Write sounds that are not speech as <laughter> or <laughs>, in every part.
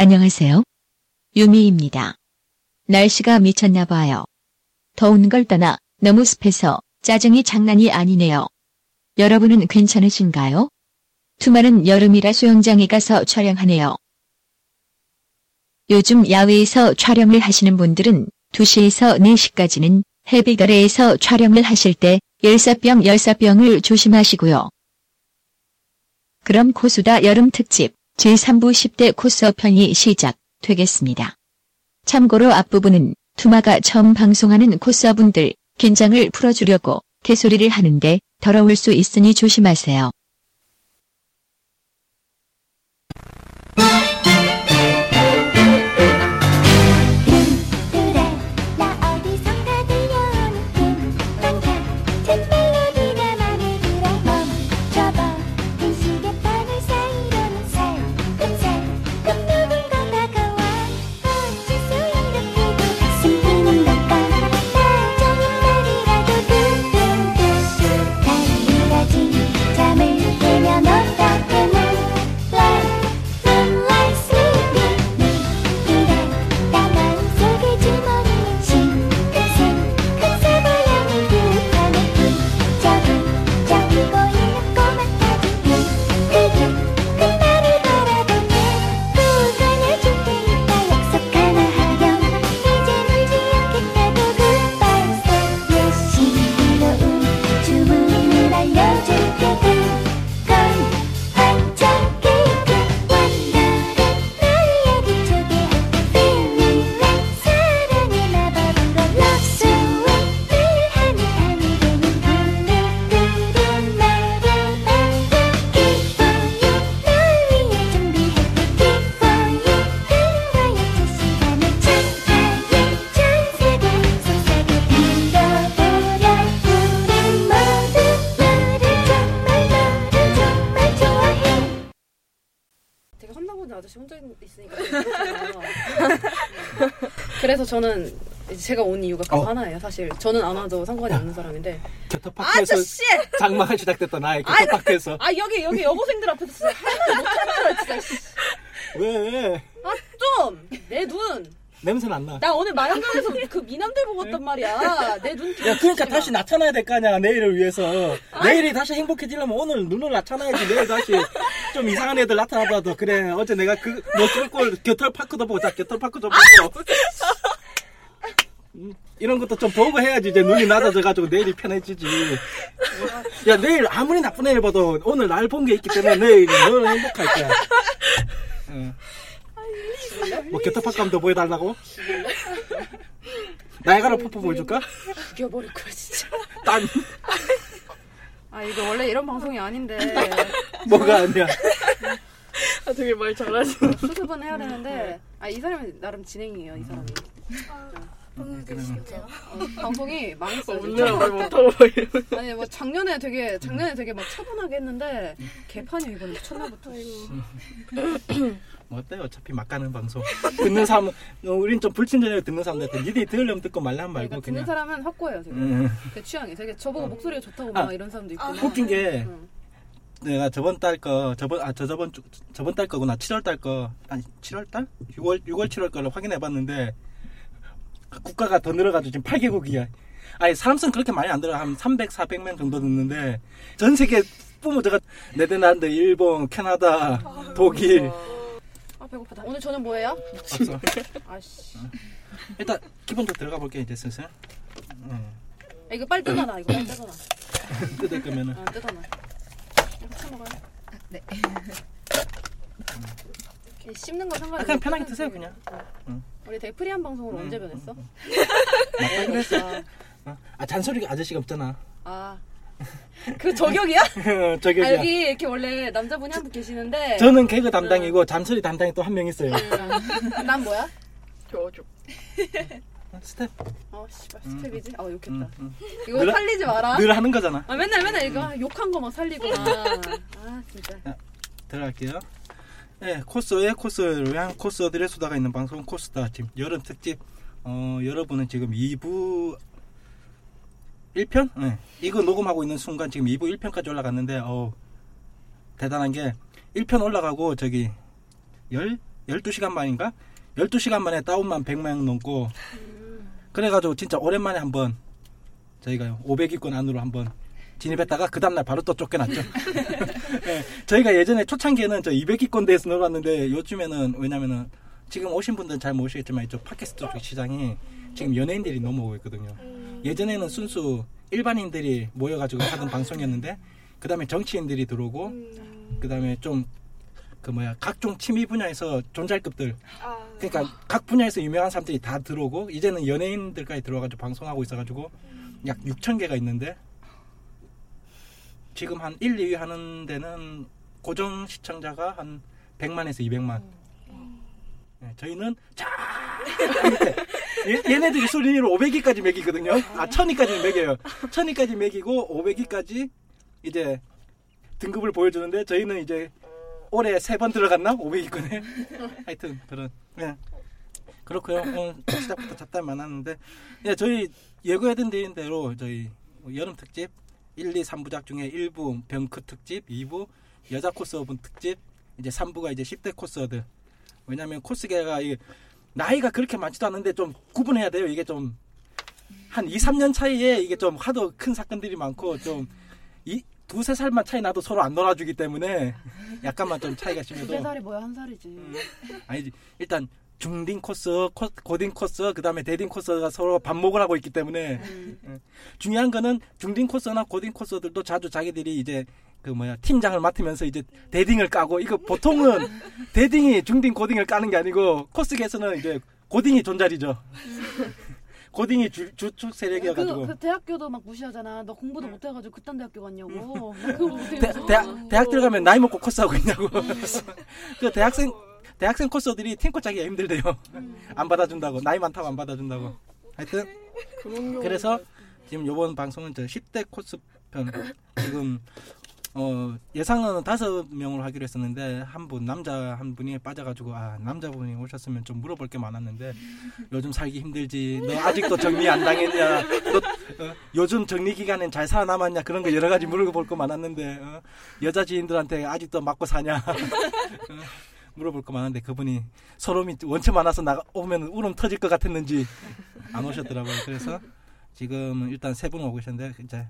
안녕하세요. 유미입니다. 날씨가 미쳤나 봐요. 더운 걸 떠나 너무 습해서 짜증이 장난이 아니네요. 여러분은 괜찮으신가요? 투마는 여름이라 수영장에 가서 촬영하네요. 요즘 야외에서 촬영을 하시는 분들은 2시에서 4시까지는 해빛 아래에서 촬영을 하실 때 열사병 열사병을 조심하시고요. 그럼 코수다 여름 특집 제3부 10대 코스어 편이 시작되겠습니다. 참고로 앞부분은 투마가 처음 방송하는 코스어분들 긴장을 풀어주려고 개소리를 하는데 더러울 수 있으니 조심하세요. 저는 제가 온 이유가 그거 어. 하나예요 사실. 저는 안 와도 상관이 없는 사람인데. 겨터파크에서! 장마가 시작됐다 나의 겨터파크에서. 아 여기 여기 여고생들 앞에서 진짜 하나도 못하는 진짜 씨. 왜? 아 좀 내 눈! 나 냄새는 안 나. 오늘 마영강에서 그 미남들 보고 왔단 말이야. 내 눈. 야 그러니까 다시 나타나야 될 거 아니야 내일을 위해서. 내일이 다시 행복해지려면 오늘 눈을 나타나야지. 내일 다시 좀 이상한 애들 나타나더라도. 그래 어제 내가 그 모쏠골 겨털파크도 보자. 겨털파크도 보고. 음, 이런 것도 좀 보고 해야지 이제 눈이 낮아져가지고 내일이 편해지지 야 내일 아무리 나쁜 애를 봐도 오늘 날 본 게 있기 때문에 내일 너 행복할 거야 응. 뭐 겨털파크함도 보여달라고? 나야가라 뽀뽀 보여줄까? 죽여버릴 거야 진짜. 딴 아 이거 원래 이런 방송이 아닌데 뭐가 아니야 아, 되게 말 잘하지. 수습은 해야 되는데 아 이 사람이 나름 진행이에요 이 사람이. 어, 방송이 망했어요. 오늘 말 못하고. 아니 뭐 작년에 되게 작년에 되게 막 차분하게 했는데 개판이 이번에 미쳤나부터 뭐 어때 어차피 막 가는 방송 듣는 사람 어, 우린 좀 불친절하게 듣는 사람들한테 니들이 들으려면 듣고 말라면 말고 그러니까 듣는 그냥 사람은 확고해요 지금 음. 그 취향이 되게 저보고 목소리가 좋다고 아. 막 이런 사람도 있고 막. 웃긴 게 응. 내가 저번 달 거 저번 아 저저번 주 저번 달 거구나 7월 달 거 아니 7월 달 6월 6월 7월 거를 확인해 봤는데 국가가 더 늘어가지고 지금 8개국이야 아니 사람수는 그렇게 많이 안 들어 한 300, 400명 정도 듣는데 전 세계 뿜어져가 네덜란드, 일본, 캐나다, 독일. 아 배고프다. 오늘 저녁 뭐예요? 없어. <laughs> 아씨. 일단 기본적으로 들어가 볼게 이제 슬슬. 음. 아, 이거 빨리 뜯어놔 이거 빨리 뜯어놔. 뜯을 거면은. 아 뜯어놔. 이거 쳐먹어요? 네. 씹는 거 상관없어 아, 그냥 편하게 드세요 그냥. 우리 되게 free한 방송으로 음, 언제 변했어? <laughs> 맞다 그랬어. 아, 아 잔소리 아저씨가 없잖아. 아. 그 저격이야? <laughs> 저기 아, 여기 이렇게 원래 남자분이 한 분 계시는데. 저는 개그 담당이고 잔소리 담당이 또 한 명 있어요. 음, 난 뭐야? 저쪽. 스태프. 어 씨발 스태프지? 아 욕했다. 음, 음. 이거 늘- 살리지 마라. 늘 하는 거잖아. 아 맨날 맨날 이거 욕한 거 막 살리고. 아, 아 진짜. 들어갈게요 네 코스에 코스를 위한 코스들의 수다가 있는 방송 코스다 지금 여름 특집 어 여러분은 지금 2부 1편? 네. 이거 녹음하고 있는 순간 지금 2부 1편까지 올라갔는데 어 대단한 게 1편 올라가고 저기 10 12시간 만인가? 12시간 만에 다운만 100명 넘고 그래 가지고 진짜 오랜만에 한번 저희가 500위권 안으로 한번 진입했다가 그 다음날 바로 또 쫓겨났죠. 예, <laughs> 저희가 예전에 초창기에는 저 200위권 대에서 놀았는데 요즘에는 왜냐면은 지금 오신 분들은 잘 모르시겠지만 이쪽 팟캐스트 쪽 시장이 지금 연예인들이 너무 오고 있거든요. 예전에는 순수 일반인들이 모여가지고 하던 방송이었는데 그 다음에 정치인들이 들어오고 그 다음에 좀 그 뭐야 각종 취미 분야에서 존잘급들 아, 그러니까 각 분야에서 유명한 사람들이 다 들어오고 이제는 연예인들까지 들어와가지고 방송하고 있어가지고 약 6천 개가 있는데 지금 한 1, 2위 하는 데는 고정 시청자가 한 100만에서 200만. 네, 저희는 자 밑에 얘- 얘네들이 순위로 500위까지 매기거든요. 아 1000위까지는 매겨요. 1000위까지 매기고 500위까지 이제 등급을 보여주는데 저희는 이제 올해 세 번 들어갔나 500위권에 하여튼 그런 예 그렇고요. 오늘 시작부터 잡담 많았는데 예 저희 예고해둔 대로 저희 여름 특집 1, 2, 3부작 중에 1부 병크 특집, 2부 여자 코스어분 특집, 이제 3부가 이제 10대 코스어들. 왜냐면 코스계가 이게 나이가 그렇게 많지도 않은데 좀 구분해야 돼요. 이게 좀 한 2, 3년 차이에 이게 좀 하도 큰 사건들이 많고 좀 이, 두세 살만 차이 나도 서로 안 놀아주기 때문에 약간만 좀 차이가 심해도 두세 살이 뭐야 한 살이지. 음. 아니지 일단 중딩 코스, 코, 고딩 코스, 그 다음에 대딩 코스가 서로 반목을 하고 있기 때문에 예. 중요한 거는 중딩 코스나 고딩 코스들도 자주 자기들이 이제 그 뭐야 팀장을 맡으면서 이제 대딩을 까고 이거 보통은 <laughs> 대딩이 중딩 고딩을 까는 게 아니고 코스계에서는 이제 고딩이 존잘이죠. 고딩이 주, 주축 세력이어가지고 그, 그 대학교도 막 무시하잖아. 너 공부도 못해가지고 그딴 대학교 갔냐고. 대. 대학, 대학 들어가면 나이 먹고 코스하고 있냐고. <laughs> 그 대학생 대학생 코스들이 팀코 짜기가 힘들대요. 안 받아준다고. 나이 많다고 안 받아준다고. 하여튼 그래서 지금 요번 방송은 저 10대 코스 편 지금 어 예상은 다섯 명으로 하기로 했었는데 한 분 남자 한 분이 빠져가지고 아 남자분이 오셨으면 좀 물어볼 게 많았는데 요즘 살기 힘들지. 너 아직도 정리 안 당했냐? 너 어, 요즘 정리 기간엔 잘 살아남았냐? 그런 거 여러 가지 물어볼 거 많았는데 어, 여자 지인들한테 아직도 맞고 사냐? <laughs> 어, 물어볼 거 많은데 그분이 서름이 원체 많아서 나 오면 울음 터질 것 같았는지 안 오셨더라고요. 그래서 지금 일단 세 분 오고 계셨는데 이제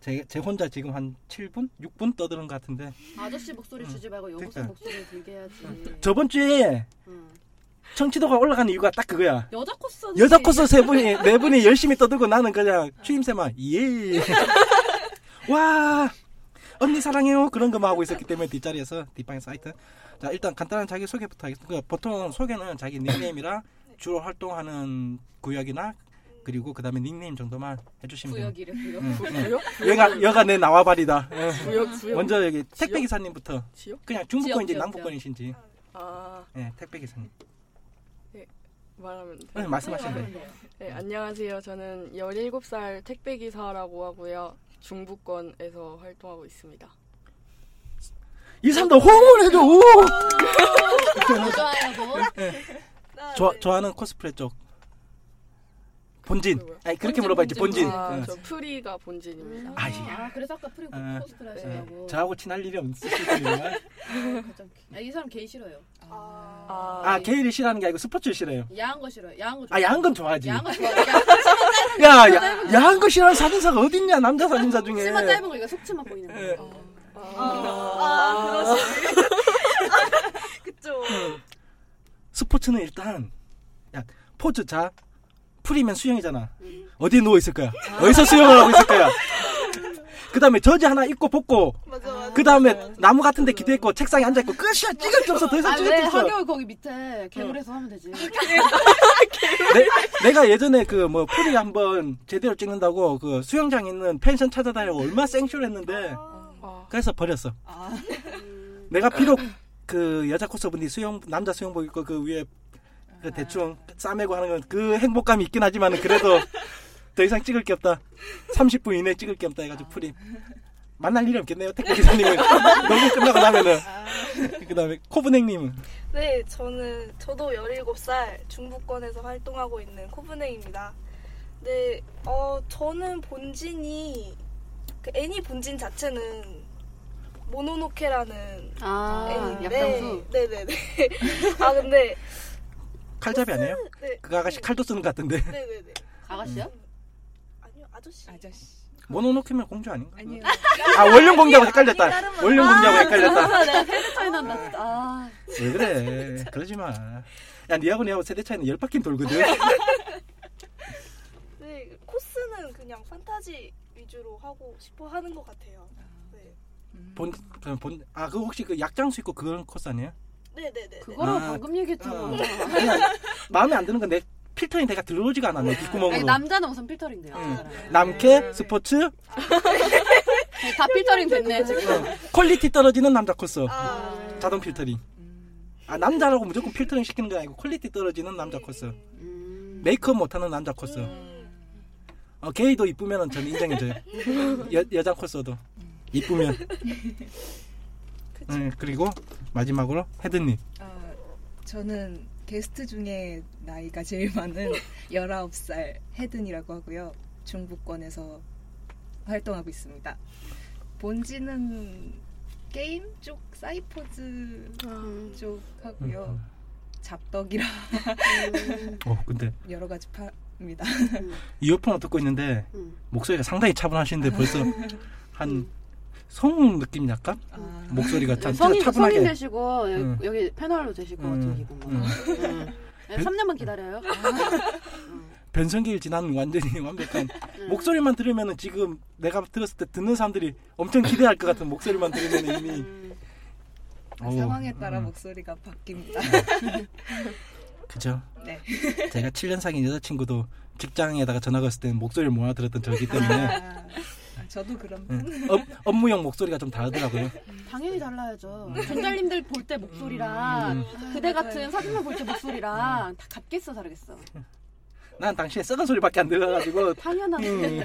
제, 제 혼자 지금 한 7분, 6분 떠드는 것 같은데 아저씨 목소리 주지 말고 여보세 그러니까. 목소리 들게 해야지. 저번 주에 응. 청취도가 올라가는 이유가 딱 그거야. 여자 코스. 여자 코스 세 분이 네 분이 열심히 떠들고 나는 그냥 추임새만 예. <laughs> 와 언니 사랑해요 그런 거만 하고 있었기 때문에 뒷자리에서 뒷방에서 하여튼 자 일단 간단한 자기 소개부터 하겠습니다. 그 보통 소개는 자기 닉네임이랑 주로 활동하는 구역이나 그리고 그다음에 닉네임 정도만 해주시면 돼요. 구역이래 구역. 응, 응. 구역? 얘가 여가 내 나와발이다. 응. 구역 구역 먼저 여기 택배? 기사님부터 지역? 그냥 중부권인지 남부권이신지 아예 택배 기사님 말하면 돼. 네, 말씀하시면 돼요. 돼요. 네, 안녕하세요. 저는 17살 택배 기사라고 하고요. 중부권에서 활동하고 있습니다. 이 사람도 호응을 해줘. 우! <laughs> 좋아요 뭐. 좋아, 좋아하는 코스프레 쪽 본진. 뭐야? 아니 그렇게 본진, 물어봐야지 본진. 본진. 아, 응. 저 프리가 본진입니다. 아이. 아 그래서 아까 프리 아, 코스프레 예, 하시냐고. 저하고 친할 일이 <laughs> 가장. 아, 이 사람 게이 싫어요. 아, 아 게이를 싫어하는 게 아니고 스포츠를 싫어해요. 야한 거 싫어요. 야한 거 좋아. 아 야한 건 좋아하지. 야한 거 좋아. 야, <laughs> 야 야한 거 싫어하는 사진사가 어딨냐 남자 사진사 중에. 치마 짧은 거 이거 속치마 보이는 거. 예. 아, <laughs> 그쵸. 스포츠는 일단 야 포즈 자 풀이면 수영이잖아. 어디에 누워 있을 거야? 어디서 수영을 하고 있을 거야? 그 다음에 저지 하나 입고 벗고 맞아, 맞아. 그 다음에 나무 같은 데 기대 있고 책상에 앉아 있고 끝이야 찍을 게 없어 더 이상 아, 찍을 왜게 없어 한겨울 거기 밑에 개울에서 하면 되지. <laughs> 내, 가 예전에 그 뭐 풀이 한번 제대로 찍는다고 그 수영장 있는 펜션 찾아다니고 얼마나 생쇼했는데 아, 그래서 버렸어 아, 내가 비록 그 여자 코스분이 수영 남자 수영복 입고 그 위에 그 대충 싸매고 하는 건 그 행복감이 있긴 하지만 그래도 <laughs> 더 이상 찍을 게 없다. 30분 이내 찍을 게 없다 해가지고 풀이 만날 일이 없겠네요 택배 기사님은. <laughs> 녹음 끝나고 나면은. 그 다음에 코브냉님은? 네, 저는 저도 17살 중부권에서 활동하고 있는 코브네입니다. 네, 어 저는 본진이 그 애니 본진 자체는 모노노케라는 아, 애인데 약장수. 네네네. <laughs> 아 근데 칼잡이 아니에요? 네, 그 아가씨 칼도 쓰는 것 같은데 네네네 아가씨요? 아니요 아저씨 아저씨. 모노노케면 공주 아닌가? 아니요. 아 원룡 공주하고 헷갈렸다. 원룡 공주하고 헷갈렸다. 내가 세대 차이 난다. 아, 왜 그래? 그러지 마. 야 니하고 니하고 세대 차이는 열 바퀴 돌거든. <laughs> 네 코스는 그냥 판타지 위주로 하고 싶어 하는 것 같아요 네 본 본 아 그 혹시 그 약장수 있고 그런 코스 아니에요? 네네네 그거라고 아, 방금 얘기했잖아. 어. <laughs> 마음에 안 드는 건 내 필터링 내가 들어오지가 않아 내 귓구멍으로. 아니, 남자는 우선 필터링돼요. 응. 남캐 코스프레 네, 다 필터링 됐네, 지금. 어, quality 떨어지는 남자 코스 아 자동 필터링. 아 남자라고 무조건 필터링 시키는 게 아니고 quality 떨어지는 남자 코스. 음. 메이크업 못하는 남자 코스. 어, 게이도 이쁘면 저는 인정해줘요. 여, 여자 코스도 이쁘면. <laughs> 네, 그리고 마지막으로 헤드님. 아, 저는 게스트 중에 나이가 제일 많은 <laughs> 19살 헤든이라고 하고요. 중부권에서 활동하고 있습니다. 본지는 게임 쪽 사이퍼즈 쪽 하고요. 잡덕이라 <laughs> 어 근데 여러 가지 팝니다. 이어폰을 듣고 있는데 음. 목소리가 상당히 차분하신데 벌써 <laughs> 한 성우 느낌 약간 아, 목소리가 참 성인, 성인 차분하게. 되시고, 여기, 응. 여기 패널로 되실 것 음, 같은 기분. 음. 음. 네, 3년만 기다려요. 변성기를 지난 완전히 완벽한 음. 목소리만 들으면은 지금 내가 들었을 때 듣는 사람들이 엄청 기대할 것 같은 목소리만 들으면 이미 음. 아, 상황에 따라 음. 목소리가 바뀝니다. <laughs> 그죠? 네. 제가 7년 사귄 여자친구도 직장에다가 전화 걸었을 때는 목소리를 모아 들었던 저기 때문에 아, 저도 그런 편. 응. 업, 업무용 목소리가 좀 다르더라고요. 당연히 달라야죠. 전달님들 볼 때 목소리랑 음. 그대 같은 사진만 볼 때 목소리랑 다 같겠어 다르겠어. 난 당신의 썩은 소리밖에 안 들어가지고 당연하지.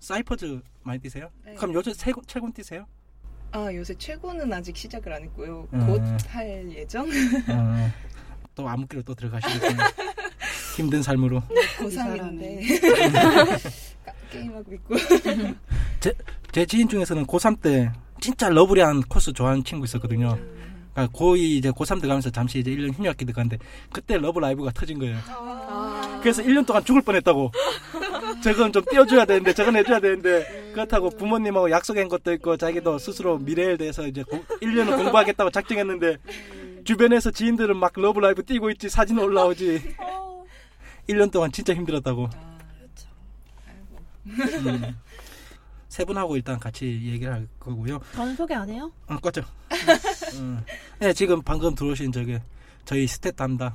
사이퍼즈 많이 뛰세요? 네. 그럼 요새 최고, 최고 뛰세요? 아 요새 최고는 아직 시작을 안 했고요. 음. 곧할 예정. 어, 또 암흑기로 또 들어가시겠군요. <laughs> 힘든 삶으로. 고3인데 게임하고 있고. <laughs> 제 지인 중에서는 고3 때 진짜 러브 라이브 코스 좋아하는 친구 있었거든요. 그러니까 고2 이제 고3 들어가면서 잠시 이제 1년 휴학기 들어갔는데 그때 러브 라이브가 터진 거예요. 아. 그래서 1년 동안 죽을 뻔했다고. <laughs> 저건 좀 띄워줘야 되는데, 저건 해줘야 되는데, 그렇다고 부모님하고 약속한 것도 있고, 자기도 스스로 미래에 대해서 이제 1년을 공부하겠다고 작정했는데, 주변에서 지인들은 막 러브 라이브 뛰고 있지, 사진 올라오지. 1년 동안 진짜 힘들었다고. 아, 음. 세 분하고 일단 같이 얘기를 할 거고요. 저는 소개 안 해요? 어, 꺼져. 음. 네, 지금 방금 들어오신 저게, 저희 스텝 담당,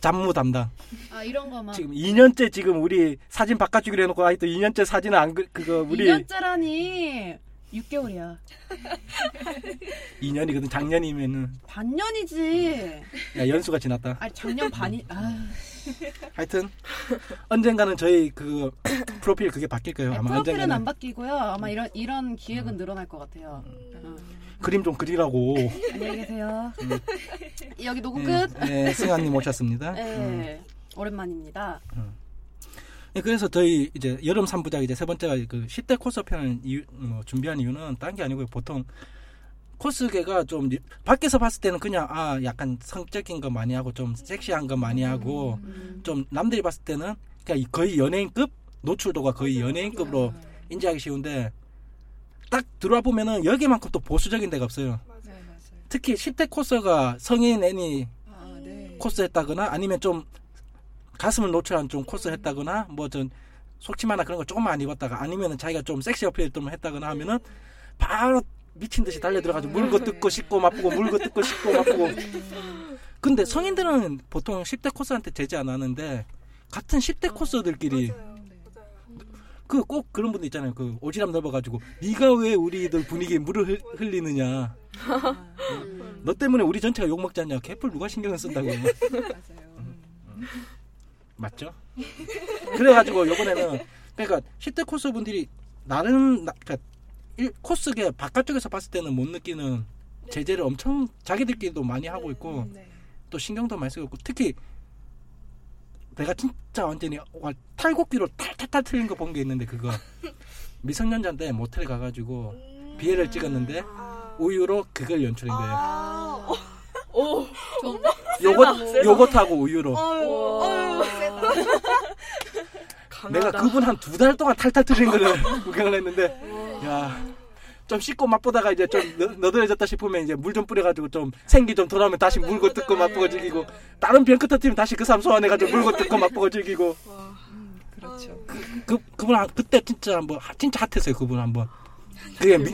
잡무 담당. 아 이런 거만. 지금 2년째 지금 우리 사진 바꿔주기로 해놓고 아직도 2년째 사진을 안 그, 그거 우리 2년째라니 6개월이야. 2년이거든 작년이면은 반년이지. 야 연수가 지났다 아니 작년 반이. 아, 하여튼 언젠가는 저희 그 <coughs> 프로필 그게 바뀔 거예요 아마 프로필은 언젠가는 안 바뀌고요. 아마 이런 이런 기획은 늘어날 것 같아요. 그림 좀 그리라고 안녕히 계세요. 여기 녹음 네, 끝. 네, 승아님 오셨습니다 네. 오랜만입니다. 네, 그래서 저희 이제 여름 3부작 이제 세 번째가 그 10대 코스 편을 이유, 뭐 준비한 이유는 딴 게 아니고요 보통 코스계가 좀 이- 밖에서 봤을 때는 그냥 아 약간 성적인 거 많이 하고 좀 섹시한 거 많이 하고 음. 좀 남들이 봤을 때는 그냥 이- 거의 연예인급 노출도가 거의 연예인급으로 인지하기 쉬운데 딱 들어와 보면은 여기만큼 또 보수적인 데가 없어요. 네 맞아요. 특히 10대 코스가 성인 애니 아 네. 코스 했다거나 아니면 좀 가슴을 노출한 좀 코스 했다거나 뭐 전 속치마나 그런 거 조금만 안 입었다가 아니면은 자기가 좀 섹시 어필 좀 했다거나 하면은 바로 미친 듯이 달려 들어가지고 물고 뜯고 씻고 맛보고 물고 뜯고 씻고 맛보고 근데 성인들은 보통 10대 코스한테 제재 안 하는데 같은 10대 코스들끼리 맞아요 맞아요 그꼭 그런 분들 있잖아요. 그 오지랖 넓어가지고 네가 왜 우리들 분위기에 물을 흘- 흘리느냐. 너 때문에 우리 전체가 욕 먹지 않냐. 개뿔 누가 신경을 쓴다고. 맞아요. 음. 맞죠? <laughs> 그래가지고 요번에는 그러니까 10대 코스 분들이 나름 나, 그러니까 일- 코스계 바깥쪽에서 봤을 때는 못 느끼는 제재를 엄청 자기들끼리도 많이 하고 있고 네. 또 신경도 많이 쓰고 있고 특히 내가 진짜 완전히 와, 탈곡기로 탈탈탈 틀린 거 본 게 있는데 그거 <laughs> 미성년자인데 모텔 가가지고 비애를 찍었는데 아. 우유로 그걸 연출한 거예요. 아. 오. 요것 요것하고 우유로. 어휴, 어휴, 세다. 내가. 그분 한 두 달 동안 탈탈 털린 거를 <laughs> 구경을 했는데 야. 좀 씻고 맛보다가 이제 좀 너- 너덜해졌다 싶으면 이제 물 좀 뿌려가지고 좀 생기 좀 돌아오면 다시 물고 뜯고 맛보고 즐기고 다른 병크 터트리면 다시 그 사람 소환해가지고 물고 뜯고 맛보고 즐기고 와. 음, 그렇죠. 그 그분 한- 그때 진짜 한번 진짜 핫했어요 그분 한번 그게 미-.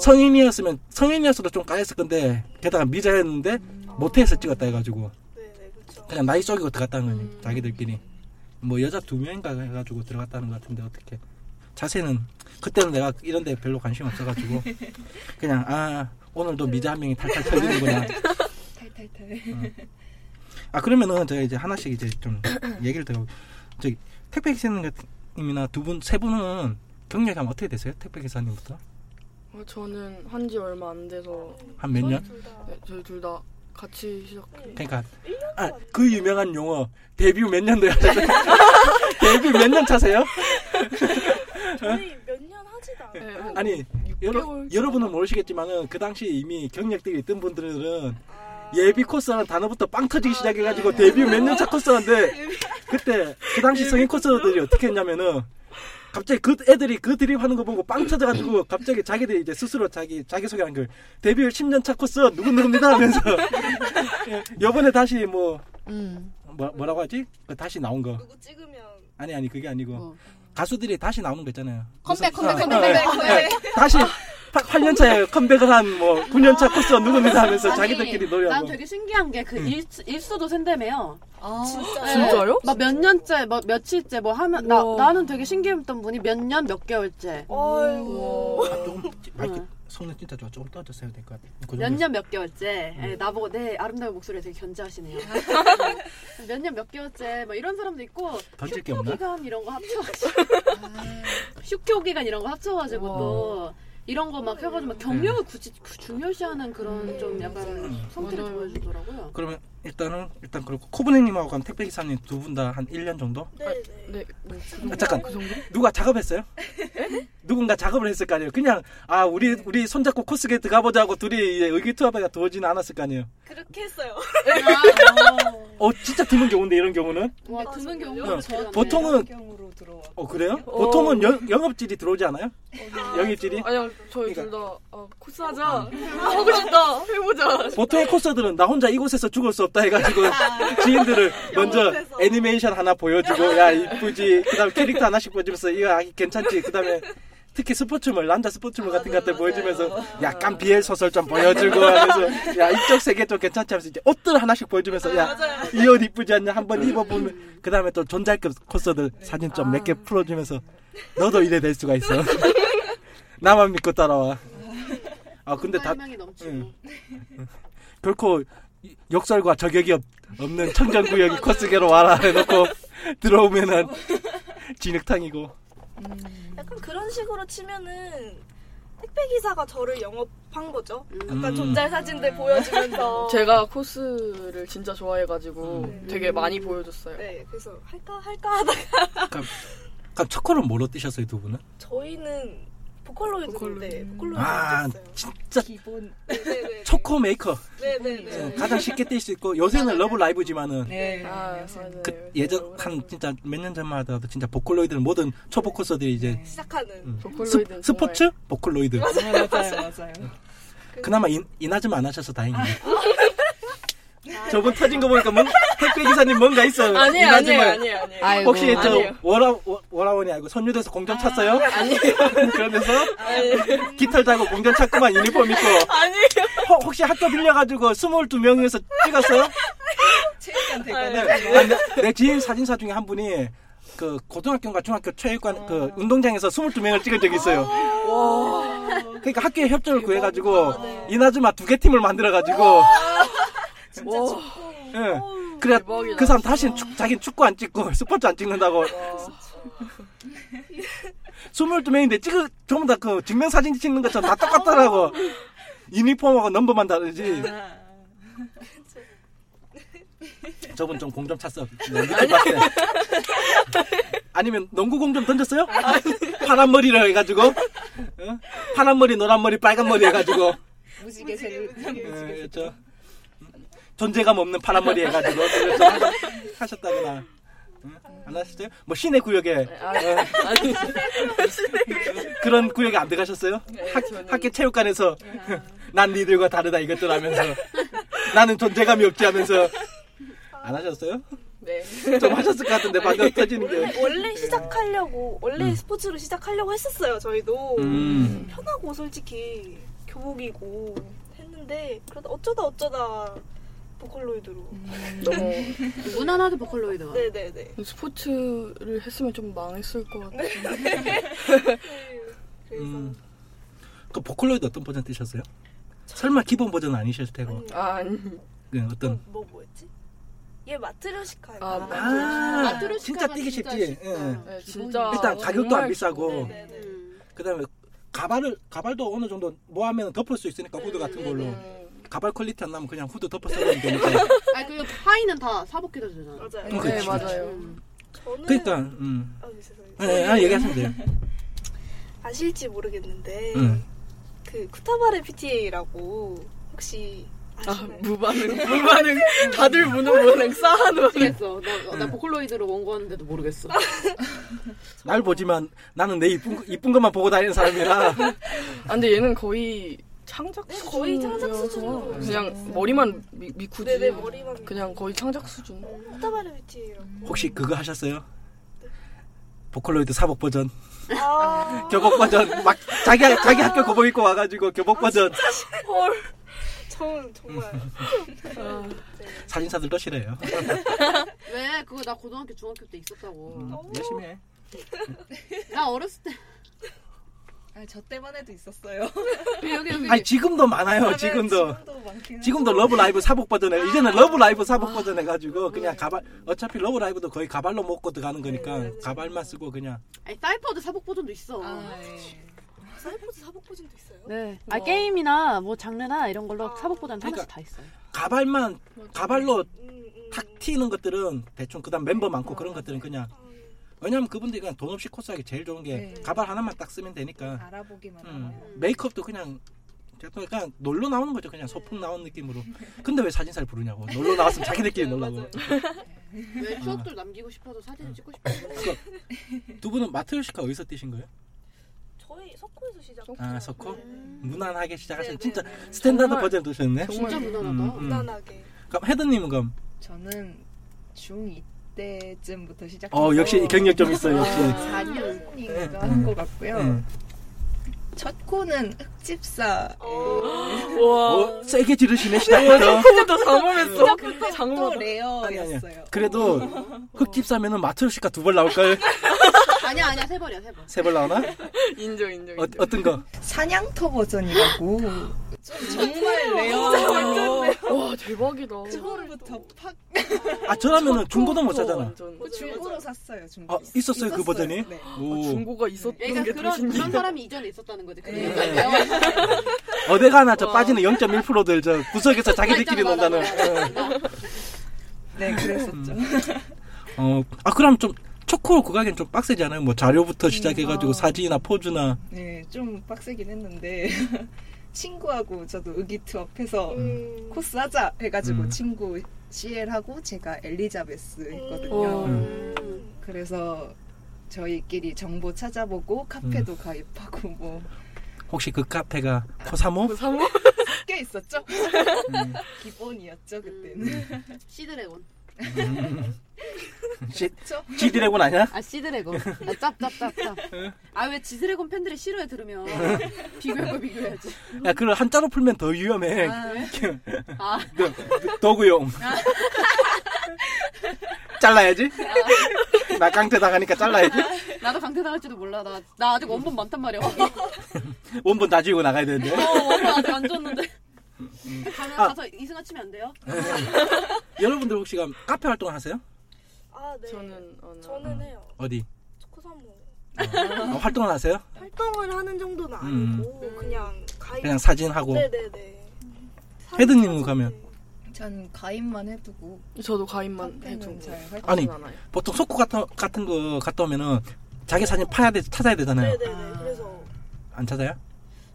성인이었으면 성인이었어도 좀 까였을 건데 게다가 미자였는데 모태에서 찍었다 해가지고 그냥 나이 속이고 들어갔다는 거지 자기들끼리. 뭐 여자 두 명인가 해가지고 들어갔다는 것 같은데 어떻게. 자세는 그때는 내가 이런 데 별로 관심 없어가지고 <laughs> 그냥 아 오늘도 미자 한 명이 탈탈 털리는구나. 탈탈탈. 아 그러면은 제가 이제 하나씩 이제 좀 <clears throat> 얘기를 들어 저기 택배 기사님이나 두 분 세 분은 경력이 한 어떻게 되세요? 택배 기사님부터? 어, 저는 한 지 얼마 안 돼서 한 몇 년? 네, 저희 둘 다 같이 시작. 그러니까 아 그 유명한 용어 데뷔 몇 년도에 하셨어요? <laughs> 데뷔 몇 년 차세요? <laughs> 저희 몇 년 하지도 않아요. 네, 한 아니 여러, 6개월 여러분은 모르시겠지만은 그 당시 이미 경력들이 있던 분들은 아. 예비 코스라는 단어부터 빵 터지기 시작해가지고 데뷔 몇 년 차 코스인데 <laughs> 그때 그 당시 성인 코스들이 어떻게 했냐면은 갑자기 그 애들이 그 드립하는 거 보고 빵 터져가지고 갑자기 자기들이 이제 스스로 자기 자기 소개한 걸 데뷔 10년 차 코스 누구 누구입니다 하면서. <laughs> 예, 요번에 다시 뭐, 음. 뭐 뭐라고 하지? 그 다시 나온 거. 누구 찍으면. 아니 아니 그게 아니고. 뭐. 가수들이 다시 나오는 거 있잖아요 컴백, 컴백, 어, 컴백, 어, 컴백. 예, 다시 8, 년 차에 컴백을 한 뭐 9년 차 코스 누구입니다 하면서 아니, 자기들끼리 난 노래하고 되게 신기한 게그 응. 일수도 센다며요. 아, 진짜 네. 진짜요? 막몇 년째, 뭐 며칠째 뭐 하면 나. 나는 되게 신기했던 분이 몇 년 몇 개월째. 어이구. 아, 조금 마이크 응. 성능 진짜 좋아 조금 떨어졌어야 될 것 같아 그 몇. 년 몇 개월째 예, 나보고 내 아름다운 목소리에 되게 견제하시네요. 몇 년 몇 개월째 뭐 이런 사람도 있고 던질 게 휴교 없나? 기간 이런 거 합쳐가지고 휴교 기간 이런 거 합쳐가지고 또 이런 거 막 해가지고 막 경력을 굳이 중요시하는 그런 좀 약간 성태를 맞아요. 보여주더라고요. 그러면 일단은 일단 그렇고 코브네님하고 한 택배 기사님 두 분 다 한 1년 정도? 네네. 네, 뭐, 그. 아, 잠깐 그 정도? 누가 작업했어요? <laughs> 누군가 작업을 했을 거 아니에요. 그냥 아 우리 우리 손잡고 코스게 들어가 보자고 둘이 의기투합해가 두어지는 않았을 거 아니에요. 그렇게 했어요. 어 진짜 드문 경우인데 이런 경우는? 와 아, 드문? 경우가 어, 보통은. 어 그래요? 보통은 영, 영업질이 들어오지 않아요? 영입질이? 아니요, 저희 그러니까. 둘다 아, 코스하자. 하고 싶다. 해보자. 보통의 코스들은 나 혼자 이곳에서 죽을 수 없다 해가지고 지인들을 먼저. 애니메이션 하나 보여주고 야 이쁘지? 그다음 에 캐릭터 하나씩 보여주면서 이거 아기 괜찮지? 그다음에 특히 스포츠물 남자 스포츠물 같은 것들 보여주면서 약간 비엘 소설 좀 보여주고 하면서 야 이쪽 세계 좀 괜찮지? 하면서 이제 옷들 하나씩 보여주면서 야 이 옷 이쁘지 않냐? 한번 입어보면. 그 다음에 또 존잘급 코스들 사진 좀 몇 개 풀어주면서 너도 이래 될 수가 있어. <laughs> 나만 믿고 따라와. 아 근데 다 응. <laughs> 결코 이- 역설과 저격이 없, 없는 청정구역이 코스계로 와라 해놓고 <laughs> 들어오면은 진흙탕이고 약간 그런 식으로 치면은 택배 기사가 저를 영업한 거죠. 약간 음. 존잘 사진들 보여주면서 <laughs> 제가 코스를 진짜 좋아해가지고 음. 되게 많이 보여줬어요. 네 그래서 할까 할까 하다가 그럼 첫 콜은 뭐로 뛰셨어요 두 분은? 저희는 보컬로이드인데 보컬로이드. 보컬로이드 아 진짜 기본. 네네네. 초코 메이커 네네네. 예, 가장 쉽게 뛸수 있고 요새는 러브 라이브지만은 네. 아. 그 예전 한 진짜 몇 년 전만 하더라도 진짜 보컬로이드는 모든 초보코스들이 이제 시작하는 음. 보컬로이드는 스, 스포츠 보컬로이드 아, 맞아요, 맞아요. 그나마 인, 이나즈마 안 하셔서 다행이네 저번 터진 거 보니까 뭔, 택배 기사님 뭔가 있어요 아니에요. 아니에요, 아니에요, 아니에요. 아이고. 혹시 저. 워라 워- 워라원이 아니고 선유도에서 공점 찼어요? 아니에요. <laughs> 그러면서 깃털 달고 공점 찾고만 유니폼 입고 아니에요. 허- 혹시 학교 빌려가지고 22명에서 찍었어요? 체육관 네. 대관. 아, 내, 내 지인 사진사 중에 한 분이 그 고등학교인가 중학교 체육관 그 운동장에서 22명을 찍은 적이 있어요. 그러니까 학교에 협조를 구해 가지고 이나즈마 두 개 팀을 만들어 가지고 진짜 와. 축구. 예. 그래 대박이다. 그 사람 다시는 축, 자기는 축구 안 찍고 <laughs> 스포츠 안 찍는다고 <laughs> 22명인데 찍을 전부 다 그 증명 사진 찍는 것처럼 다 똑같더라고 <laughs> 유니폼하고 넘버만 다르지 저분 좀 공점 찼어. 아니면 농구 공점 던졌어요? 파란 머리를 해가지고 어? 파란 머리, 노란 머리, 빨간 머리 해가지고 무지개 셀 예, 그렇죠. 존재감 없는 파란 머리 해가지고. 하셨다거나 응? 안 하셨어요? 뭐 시내 구역에 아, 아니 그런 구역에 안 들어가셨어요? 학, 저는- 학교 체육관에서 난 니들과 다르다 이것들 하면서 나는 존재감이 없지 하면서 안 하셨어요? 네. 좀 하셨을 것 같은데 방금 터지는 게. 원래 시작하려고 원래 음. 스포츠로 시작하려고 했었어요 저희도 음. 편하고 솔직히 교복이고 했는데 그러다 어쩌다 어쩌다 보컬로이드로 <laughs> 너무 무난하게 보컬로이드가. 네네네 스포츠를 했으면 좀 망했을 것 같아요. <laughs> 그래서 음. 그 보컬로이드 어떤 버전 뜨셨어요? 설마 기본 버전 아니셨을 테고 아, 아니. 그 어떤 뭐, 뭐 뭐였지? 얘 마트료시카인가? 아, 아, 마트료시카가 진짜 뛰기 쉽지. 쉽다. 예. 네, 진짜 일단 가격도 안 비싸고 네네네. 음. 그다음에 가발을 가발도 어느 정도 뭐 하면 덮을 수 있으니까 후드 같은 걸로 음, 가발 quality 안 나면 그냥 후드 덮어 쓰면 되니까 <laughs> 아니 그리고 하의는 다 사복해도 되잖아. 맞아요. 음, 네, 그치. 맞아요. 음. 저는 그러니까 음. 아, 죄송해요. 네, 네, 아, 얘기하시면 돼요. <laughs> 아실지 모르겠는데 음. 그 쿠타바레 PTA라고 혹시 아? 무반응, <laughs> 무반응. 다들 무반응 쌓아놓은. 모르겠어. 나, 나 보컬로이드로 원고하는데도 모르겠어. 날 보지만 나는 내 이쁜 거- 이쁜 것만 보고 다니는 사람이라 아, 근데 얘는 거의 창작 네, 수준. 거의 창작 수준으로. 그냥 머리만 미, 미쿠지. 네네 머리만 그냥 거의 창작 수준. 쿠타바레 PTA라고 혹시 그거 하셨어요? 보컬로이드 사복 버전, 아 <laughs> 교복 버전 막 자기 자기 학교 교복 입고 와가지고 교복 버전 헐 저는 정말 <laughs> 아, 네. 사진사들 또 싫어해요. 왜? 그거 나 고등학교 중학교 때 있었다고. 음, 열심히 해. 나 어렸을 때 아, 저 때만 해도 있었어요. 여기 여기 아니 지금도 많아요. 네, 지금도 지금도 많긴 지금도 러브 라이브 사복 버전 해. 이제는 러브 라이브 사복 버전 해가지고 그냥 가발 어차피 러브 라이브도 거의 가발로 먹고 들어가는 거니까 가발만 쓰고 그냥 아니 사이퍼드 사복 버전도 있어. 아, 예. 사이퍼즈 사복 버전도 있어요? 네. 아 게임이나 뭐 장르나 이런 걸로 아. 사복 버전 하나씩 그러니까 다 있어요. 가발만 가발로 음, 음. 탁 튀는 것들은 대충 그 다음 멤버 많고 그런 것들은 그냥 아, 네. 왜냐면 그분들이 그냥 돈 없이 코스하기 제일 좋은 게 네. 가발 하나만 딱 쓰면 되니까 알아보기만 음, 하면. 메이크업도 그냥 그냥 놀러 나오는 거죠 그냥 소풍 나온 느낌으로 <laughs> 근데 왜 사진사를 부르냐고 놀러 나왔으면 자기들끼리 놀라고 맞아요. 왜 추억들 남기고 싶어서 사진을 찍고 싶어서. 두 분은 마트료시카 어디서 뛰신 거예요? 저희 서코에서 시작 아 서코? 음. 무난하게 시작하신 네, 진짜 네, 네. standard 버전 뛰셨네 진짜 정말- 무난하다. 음, 음. 무난하게 그럼 헤드님은 그럼 저는 중2 때쯤부터 시작해서 어 역시 경력 좀 있어요 역시 4년인가 한것 같고요. 네. 첫 코는 흑집사. 어, 와. 어, 세게 지르시네 시작부터 진짜 장엄했어. 아니 아니 rare였어요. 그래도 <laughs> 흑집사면은 마트료시카 두 벌 나올걸 <laughs> 아니야 아니야 세 번이야 세 번. 세벌 나오나? 인정, 인정. 어, 어떤 거? 사냥터 버전이라고. 좀 정말 rare예요. 와, 대박이다. 처음부터 팍. 아 저라면은 중고도 못 사잖아 완전. 그 중고로 샀어요. 중고. 아 있었어요 그 버전이? 네. 오 중고가 있었던 그러니까 게더 그런 신기해. 그런 사람이 이전에 있었다는 거지. 네. 그러니까 <laughs> 어디 가나 저 와. 빠지는 0.1%들 저 구석에서 자기들끼리 논다는 맞아. 네, 그랬었죠. 어, 아 그럼 좀 초코 그가겐 좀 빡세지 않아요? 뭐 자료부터 시작해가지고 어. 사진이나 포즈나 네, 좀 빡세긴 했는데 <laughs> 친구하고 저도 의기투합해서 음. 코스 하자 해가지고 음. 친구 CL하고 제가 엘리자베스 어. 했거든요. 음. 그래서 저희끼리 정보 찾아보고 카페도 가입하고 뭐 혹시 그 카페가 코사모? 그 사모? 꽤 있었죠. 음, 기본이었죠 그때는. 시드래곤. 음. 시, 그렇죠. 지드래곤 아니야? 아 시드래곤. 아 짭짭짭짭. 아왜 지드래곤 팬들이 싫어해 들으면 비교할 거 비교해야지. 야 그걸 한자로 풀면 더 위험해 아, 아 그, 도구용 <laughs> 잘라야지 나 깡패 당하니까 잘라야지 나도 강퇴 당할지도 몰라. 나 나 아직 원본 많단 말이야. <laughs> 원본 다 지우고 나가야 되는데 어, 원본 아직 안 줬는데. 가면 아. 가서 이승아 치면 안 돼요? <laughs> 여러분들 혹시 그럼 카페 활동 하세요? 아, 네. 저는, 어, 나- 저는 해요. 어디? 초코사모. 어, 활동을 하세요? 활동을 하는 정도는 음. 아니고 그냥 가입. 그냥 사진하고 네네네. 헤드님은 가면? 전 가입만 해두고 저도 가입만 해두고. 잘 활동. 아니. 않아요. 보통 속고 같은, 같은 거 갔다 오면은 자기 사진 파야 돼 찾아야 되잖아요 네네네. 아. 그래서 안 찾아요?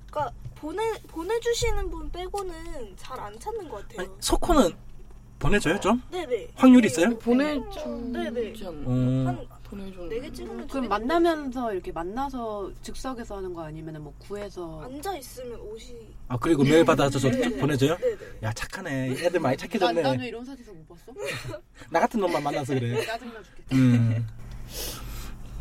그러니까 보내 보내주시는 분 빼고는 잘 안 찾는 것 같아요. 아니, 소코는 보내줘요 좀? 네네. 확률이 있어요? 보내주지 네네. 않나? 어, 한 보내주는. 네개 찍으면 음, 그럼 만나면서 이렇게 만나서 즉석에서 하는 거 아니면 뭐 구해서 앉아 있으면 옷이 아 그리고 메일 받아서 저 보내줘요? 네네. 야 착하네 애들 많이 나, 착해졌네 나는 이런 사진에서 못 봤어? <laughs> 나 같은 놈만 만나서 그래 짜증나 죽겠다 음,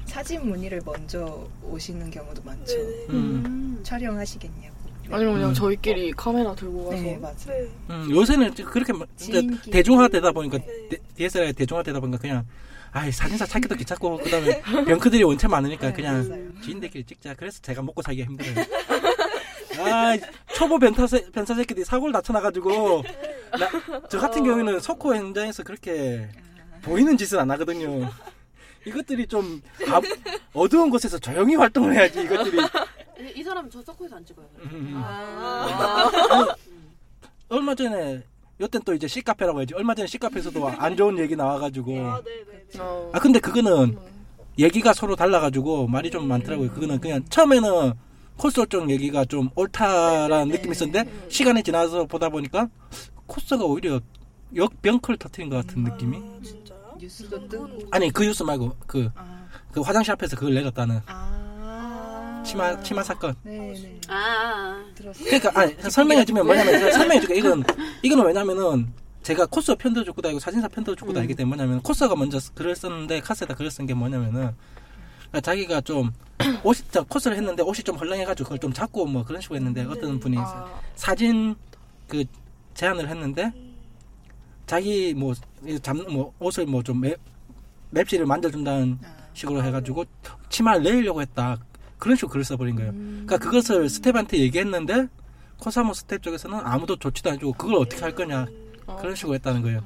사진 문의를 먼저 오시는 경우도 많죠. 음. 음. 촬영하시겠냐고. 아니면 그냥 음. 저희끼리 카메라 들고 가서. 네, 맞아요. 네. 음, 요새는 그렇게 막 진짜 지인끼리. 대중화되다 보니까 네. DSLR이 대중화되다 보니까 그냥 아이 사진사 찾기도 <laughs> 귀찮고 그다음에 병크들이 원체 많으니까 네, 그냥 맞아요. 지인들끼리 찍자. 그래서 제가 먹고 살기가 힘들어요. 아 초보 변타 새- 변사 새끼들이 사고를 다쳐나가지고. 나, 저 같은 경우에는 석호 현장에서 그렇게 보이는 짓은 안 하거든요. 이것들이 좀 아- 어두운 곳에서 조용히 활동을 해야지 이것들이. 이, 이 사람 저 서코에서 안 찍어요. 음. 아. 얼마 전에 요땐 또 이제 C카페라고 해야지 얼마 전에 C카페에서도 안 좋은 얘기 나와가지고 아 네네. 어. 아 근데 그거는 음. 얘기가 서로 달라가지고 말이 좀 많더라고요. 그거는 그냥 처음에는 코스 쪽 얘기가 좀 옳다라는 느낌이 있었는데 시간이 지나서 보다 보니까 코스가 오히려 역병크를 터트린 것 같은 느낌이. 아, 진짜요? 뉴스도 뜨고. 아니 그 뉴스 말고 그, 아, 그 화장실 앞에서 그걸 내렸다는 아. 치마 치마 사건. 네네. 아, 아, 들었어요. 그러니까 아니 설명해주면 뭐냐면 설명해줄게 이건 <laughs> 이거는 왜냐면은 제가 코스 편도 줬고 다니고 사진사 편도 줬고 다니기 때문에 뭐냐면 코스가 먼저 글을 썼는데 카스에다 글을 쓴 게 뭐냐면은 그러니까 자기가 좀 <clears throat> 옷이 저 코스를 했는데 옷이 좀 헐렁해가지고 그걸 좀 잡고 뭐 그런 식으로 했는데 어떤 분이 아, 사진 그 제안을 했는데 자기 뭐 잡는 뭐 옷을 뭐 좀 맵시를 만들어준다는 아. 식으로 해가지고 치마를 내리려고 했다 그런 식으로 글을 써버린 거예요. 음. 그러니까 그것을 스텝한테 얘기했는데 코사모 스텝 쪽에서는 아무도 조치도 안 해주고 그걸 어떻게 할 거냐 어. 그런 식으로 했다는 거예요.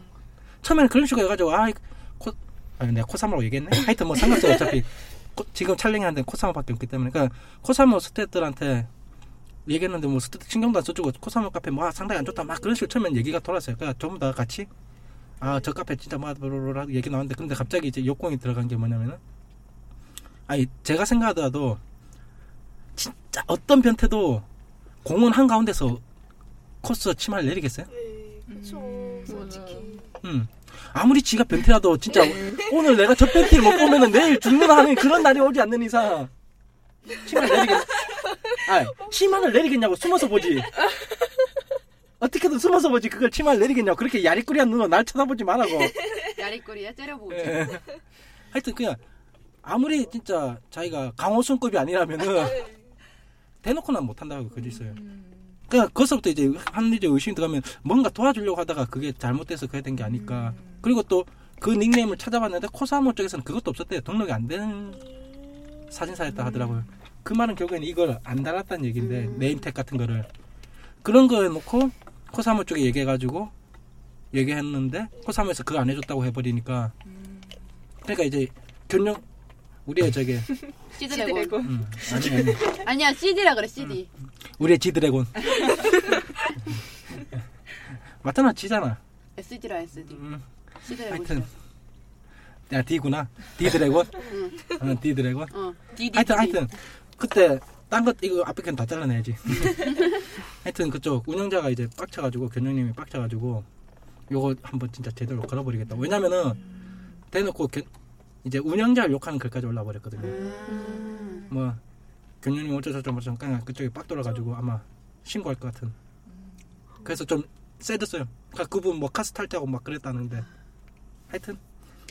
처음에는 그런 식으로 해가지고 아 코, 아니 내가 코사모라고 얘기했네. 하여튼 뭐 상관없어요. 어차피 <laughs> 코- 지금 촬영하는 데는 코사모밖에 없기 때문에 그러니까 코사모 스텝들한테 얘기했는데 뭐 스텝 신경도 안 써주고 코사모 카페 뭐 아, 상당히 안 좋다 막 그런 식으로 처음엔 얘기가 돌았어요. 그러니까 전부 다 같이 아 저 카페 진짜 뭐 뭐라 얘기 나왔는데 근데 갑자기 이제 역공이 들어간 게 뭐냐면은 아니 제가 생각하더라도 진짜 어떤 변태도 공원 한 가운데서 코스 치마를 내리겠어요? 네, 그쵸. 음, 솔직히. 음. 아무리 지가 변태라도 진짜 <laughs> 오늘 내가 저 변태를 못 보면은 내일 죽는 하는 그런 날이 오지 않는 이상 치마를 내리겠 아 치마를 내리겠냐고 숨어서 보지 어떻게든 숨어서 보지 그걸 치마를 내리겠냐고 그렇게 야리꾸리한 눈으로 날 쳐다보지 말라고 <laughs> 야리꼬리에 째려보고 예. 하여튼 그냥 아무리 진짜 자기가 강호순급이 아니라면은 대놓고는 못한다고 그지 있어요. 그냥 거기서부터 이제 한 이제 의심이 들어가면 뭔가 도와주려고 하다가 그게 잘못돼서 그래 된 게 아닐까. 그리고 또 그 닉네임을 찾아봤는데 코사모 쪽에서는 그것도 없었대요. 등록이 안된 사진사였다 하더라고요. 그 말은 결국에는 이걸 안 달았다는 얘기인데 네임택 같은 거를 그런 거 해놓고 코사모 쪽에 얘기해가지고 얘기했는데 코사모에서 그거 안 해줬다고 해버리니까 그러니까 이제 견령 우리의 저게 <laughs> 시드래곤. 음, 아니 아니 아니야 CD라 그래 CD 우리의 지드래곤. 맞잖아 지잖아. SD라 SD 음, 시드래곤 하여튼. 야 D구나. D드래곤? <laughs> 응. 어, D드래곤. 어 DD 하여튼 하여튼. 그때 딴 것 이거 앞에 건 다 잘라내야지. <laughs> 하여튼 그쪽 운영자가 이제 빡쳐가지고 견영님이 빡쳐가지고 요거 한번 진짜 제대로 걸어버리겠다. 왜냐면은 대놓고 견- 이제 운영자를 욕하는 글까지 올라 버렸거든요 음. 뭐 경련님 어쩌 저쩌고 저쩌고 그냥 그쪽에 빡 돌아가지고 아마 신고할 것 같은 그래서 좀 세졌어요 그러니까 그분 뭐 카스 탈자고 막 그랬다는데 하여튼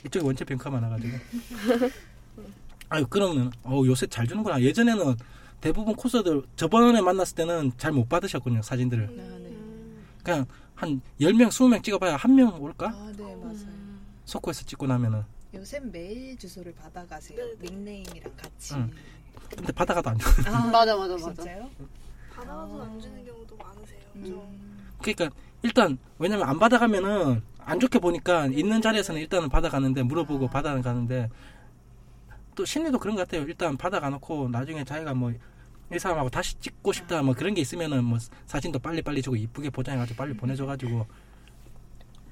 이쪽에 원체 뱅크가 많아가지고 <laughs> 아유 그러면 어 요새 잘 주는구나 예전에는 대부분 코스들 저번에 만났을 때는 잘 못 받으셨군요 사진들을 아, 네. 그냥 한 10명 20명 찍어봐야 한 명 올까? 아, 네, 맞아요. 석고에서 찍고 나면은 요새 메일 주소를 받아가세요. 네. 닉네임이랑 같이. 응. 근데 받아가도 안 돼. 아, <laughs> 맞아 맞아 맞아 진짜요? 받아가서 안 주는 경우도 많으세요. 좀. 음. 그러니까 일단 왜냐면 안 받아가면은 안 좋게 보니까 있는 자리에서는 일단은 받아가는데 물어보고 아. 받아가는데 또 심리도 그런 것 같아요. 일단 받아가 놓고 나중에 자기가 뭐 이 사람하고 다시 찍고 싶다 뭐 그런 게 있으면은 뭐 사진도 빨리 빨리 주고 이쁘게 포장해가지고 빨리 보내줘가지고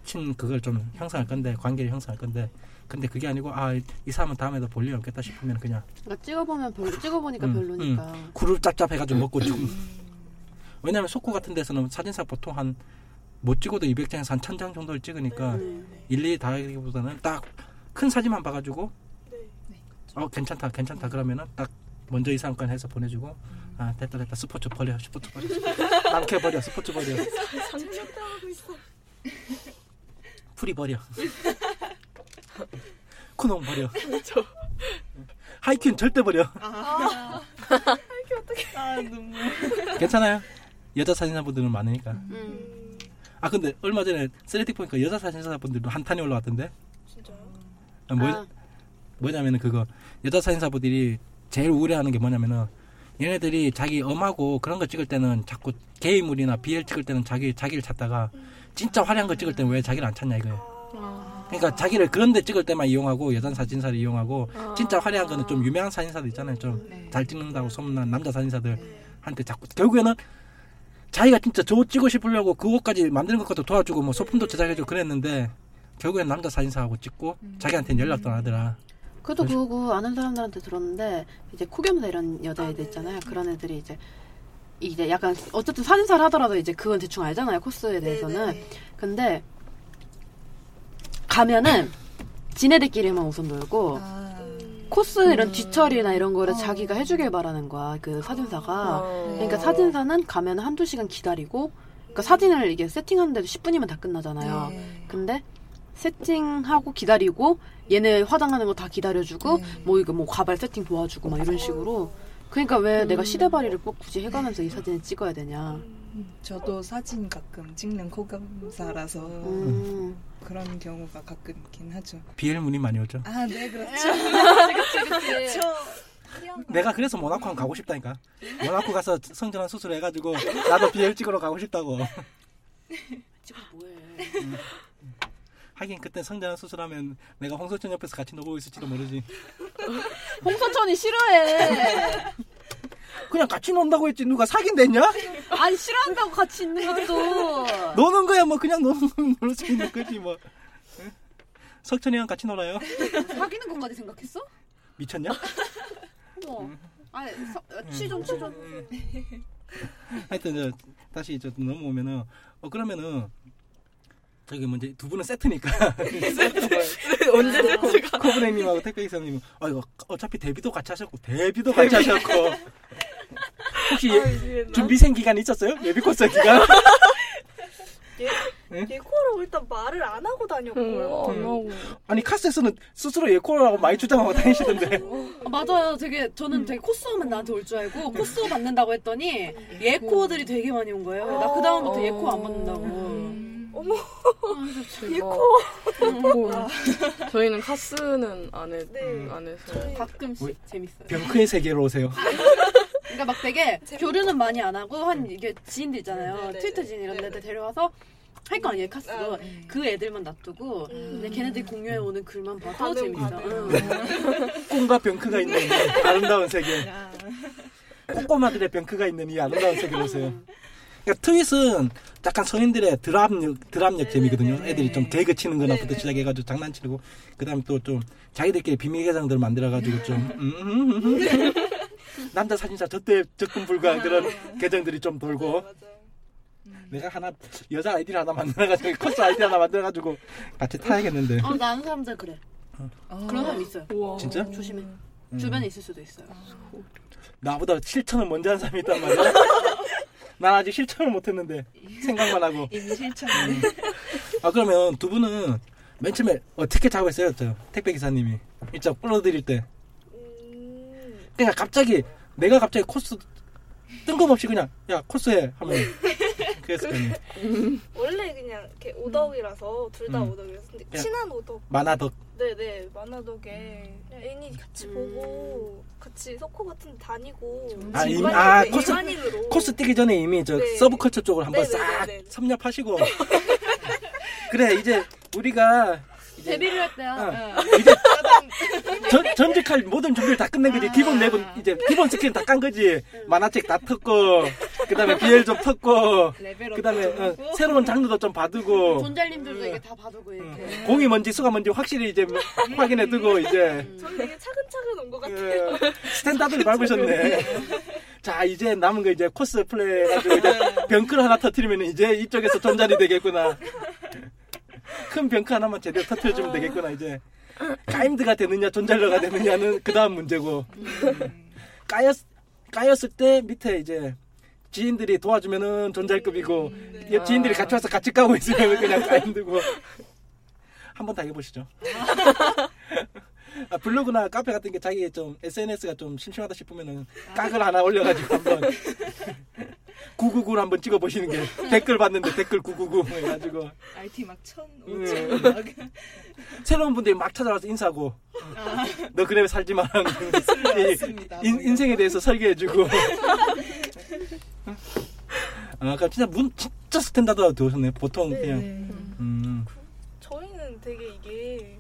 친 그걸 좀 형성할 건데 관계를 형성할 건데 근데 그게 아니고 아 이 사람은 다음에도 볼 일 없겠다 싶으면 그냥. 그러니까 찍어보면 별로 찍어보니까 음, 별로니까. 굴을 짭짭해가지고 먹고 좀 왜냐면 속고 같은 데서는 사진사 보통 한 못 찍어도 200장에서 한 1000장 정도를 찍으니까 네. 일일이 다 하기보다는 딱 큰 사진만 봐가지고 네. 어 괜찮다 괜찮다 그러면은 딱 먼저 이상권 해서 보내주고 아 됐다 됐다. 스포츠 버려 스포츠 버려. <laughs> 남캐 버려 스포츠 버려. 상상당하고 있어. 풀이 버려 <laughs> <laughs> 쿠농 버려. <laughs> 하이큐는 절대 버려. 아, 아 눈물. 괜찮아요? 여자 사진사분들은 많으니까. 음. 아 근데 얼마 전에 쓰레틱 보니까 여자 사진사분들도 한탄이 올라왔던데? 진짜요? 아, 뭐, 아, 뭐냐면은 그거. 여자 사진사분들이 제일 우려하는 게 뭐냐면은 얘네들이 자기 엄하고 그런 거 찍을 때는 자꾸 게이물이나 BL 찍을 때는 자기 자기를 찾다가 진짜 화려한 거 찍을 때는 왜 자기를 안 찾냐 이거예요. 아. 그러니까 자기를 그런 데 찍을 때만 이용하고 여자 사진사를 이용하고 아. 진짜 화려한 거는 좀 유명한 사진사들 있잖아요. 좀 네. 잘 찍는다고 소문난 남자 사진사들한테 자꾸 결국에는 자기가 진짜 저옷 찍고 싶으려고 그것까지 만드는 것도 도와주고 뭐 소품도 제작해주고 그랬는데 결국엔 남자 사진사하고 찍고 자기한테는 연락도 안 하더라. 그것도 그거고 아는 사람들한테 들었는데 이제 코겸사 이런 여자애들 있잖아요. 그런 애들이 이제 이제 약간 어쨌든 사진사를 하더라도 이제 그건 대충 알잖아요 코스에 대해서는. 네네. 근데 가면은 지네들끼리만 우선 놀고 아, 코스 이런 뒤처리나 이런 거를 어. 자기가 해주길 바라는 거야 그 사진사가. 아. 그러니까 사진사는 가면 한두 시간 기다리고 그러니까 사진을 이게 세팅하는데도 10분이면 다 끝나잖아요. 네. 근데 세팅하고 기다리고 얘네 화장하는 거 다 기다려주고 네. 뭐 이거 뭐 가발 세팅 도와주고 막 이런 식으로 그러니까 왜 내가 시대바리를 꼭 굳이 해가면서 이 사진을 찍어야 되냐 저도 사진 가끔 찍는 코감사라서 음. 그런 경우가 가끔 있긴 하죠. BL 문이 많이 오죠. 아, 네, 그렇죠. <laughs> 저 내가 그래서 모나코 한번 가고 싶다니까. 모나코 가서 성전환 수술 해가지고 나도 BL 찍으러 가고 싶다고. 찍어 뭐해 하긴 그때 성전환 수술하면 내가 홍석천 옆에서 같이 놀고 있을지도 모르지. <laughs> 홍서천이 싫어해 그냥 같이 논다고 했지 누가 사귄댔냐? 아니 싫어한다고 같이 있는 것도 노는 거야 뭐 그냥 노는 건놀수 있는 거지 뭐. 응? 석천이랑 같이 놀아요. 사귀는 것까지 생각했어? 미쳤냐? 뭐 아니 취좀 취좀 하여튼 저 다시 저 넘어오면은 어 그러면은 저기 뭐지 두 분은 세트니까 <laughs> 언제 세트가? 코브레님하고 택배기사님은 아 이거 어차피 데뷔도 같이 하셨고 데뷔도 같이 하셨고 혹시 예, 준비생 기간 있었어요? 예비 코스 기간? <laughs> 예코로 일단 말을 안 하고 다녔고 응, 안 하고. 아니 카스에서는 스스로 예코라고 많이 주장하고 다니시던데 아, 맞아요. 되게 저는 되게 코스오만 나한테 올 줄 알고 코스오 받는다고 했더니 예코들이 되게 많이 온 거예요. 나 그 다음부터 어. 예코 안 받는다고. 어머 예코. <laughs> 뭐, 저희는 카스는 안, 해, 네. 안 해서. 저희 가끔씩 재밌어요. 병크의 세계로 오세요 <laughs> 그러니까 막 되게 교류는 많이 안 하고 한 이게 지인들 있잖아요. 네네네. 트위터 지인 이런 데들 네네. 데려와서 할 거 아니에요 카스도. 아, 그 애들만 놔두고 음. 그냥 걔네들이 공유해 오는 글만 봐도 재밌어. 응. <laughs> 꿈과 병크가 있는 이 아름다운 세계 아, 꼬꼬마들의 병크가 있는 이 아름다운 세계로 오세요 그러니까 트윗은 약간 성인들의 드랍력, 드랍력 재미거든요. 애들이 좀 개그 치는 거나 부터. 시작해가지고 장난치고, 그 다음에 또 좀 자기들끼리 비밀 계정들 만들어가지고 좀, <laughs> 음, 음, 음, 음. 남자 사진사 저때 접근 불가 그런 계정들이 좀 돌고. 내가 하나, 여자 아이디를 하나 만들어가지고, 코스 아이디 하나 만들어가지고, 같이 타야겠는데. 어, 나 아는 사람들 그래. 어. 그런 사람 있어요. 우와. 진짜? 조심해. 음. 주변에 있을 수도 있어요. 나보다 실천을 먼저 한 사람이 있단 말이야. <laughs> 난 아직 실천을 못했는데, 생각만 하고. <laughs> 이미 실천. 아 그러면 두 분은 맨 처음에 어떻게 작업했어요? 저 택배 기사님이 일자 끌어들일 때 음, 그냥 갑자기 내가 갑자기 코스 뜬금없이 그냥 야 코스해 하면 그랬을 거 아니에요 원래 그냥 이렇게 오덕이라서 둘다 음. 오덕이라서 근데 야. 친한 오덕 만화덕 네네 만화덕에 그냥 애니 같이 음. 보고 같이 석호 같은 데 다니고 아, 이미- 아, 네, 코스- 일반인으로 코스 뛰기 전에 이미 저 네. 서브컬처 쪽으로 한번 네, 네, 싹 네, 네. 섭렵하시고 <laughs> 그래 이제 우리가 이제 데뷔를 할 때야. 어. 이제 <laughs> 전, 전직할 모든 준비를 다 끝낸 거지. 기본 렙은 이제 기본 스킬은 다 깐 거지. 만화책 다 텄고, 그 다음에 BL 좀 텄고, 레벨업. 그 다음에 새로운 장르도 좀 봐두고, 존잘님들도 이게 다 봐두고 이렇게. 공이 뭔지 수가 뭔지 확실히 이제 확인해 두고, 이제, 저는 되게 차근차근 온 것 같아요 그, 스탠다드를 밟으셨네. <laughs> 자 이제 남은 거 이제 코스 플레이 해가지고 이제 병클 하나 터트리면 이제 이쪽에서 존잘이 되겠구나. 큰 병크 하나만 제대로 터트려주면 되겠구나 이제. 까임드가 되느냐 존잘러가 되느냐는 그 다음 문제고. 까였 까였을 때 밑에 이제 지인들이 도와주면은 존잘급이고 옆 지인들이 같이 와서 같이 까고 있으면 <laughs> 그냥 까임드고. 한번 다 해보시죠. <laughs> 아, 블로그나 카페 같은 게 자기 좀 SNS가 좀 심심하다 싶으면은 깍을 하나 올려가지고 한번 <laughs> 999를 한번 찍어보시는 게 댓글 봤는데 댓글 999 해가지고 IT 막 천, 음. 오천 막 새로운 분들이 막 찾아와서 인사하고 너 그래 살지 마라. 인, 인생에 대해서 설계해주고 아, 아까 진짜 문 진짜 스탠다드하고 들어오셨네 보통 그냥 음. 저희는 되게 이게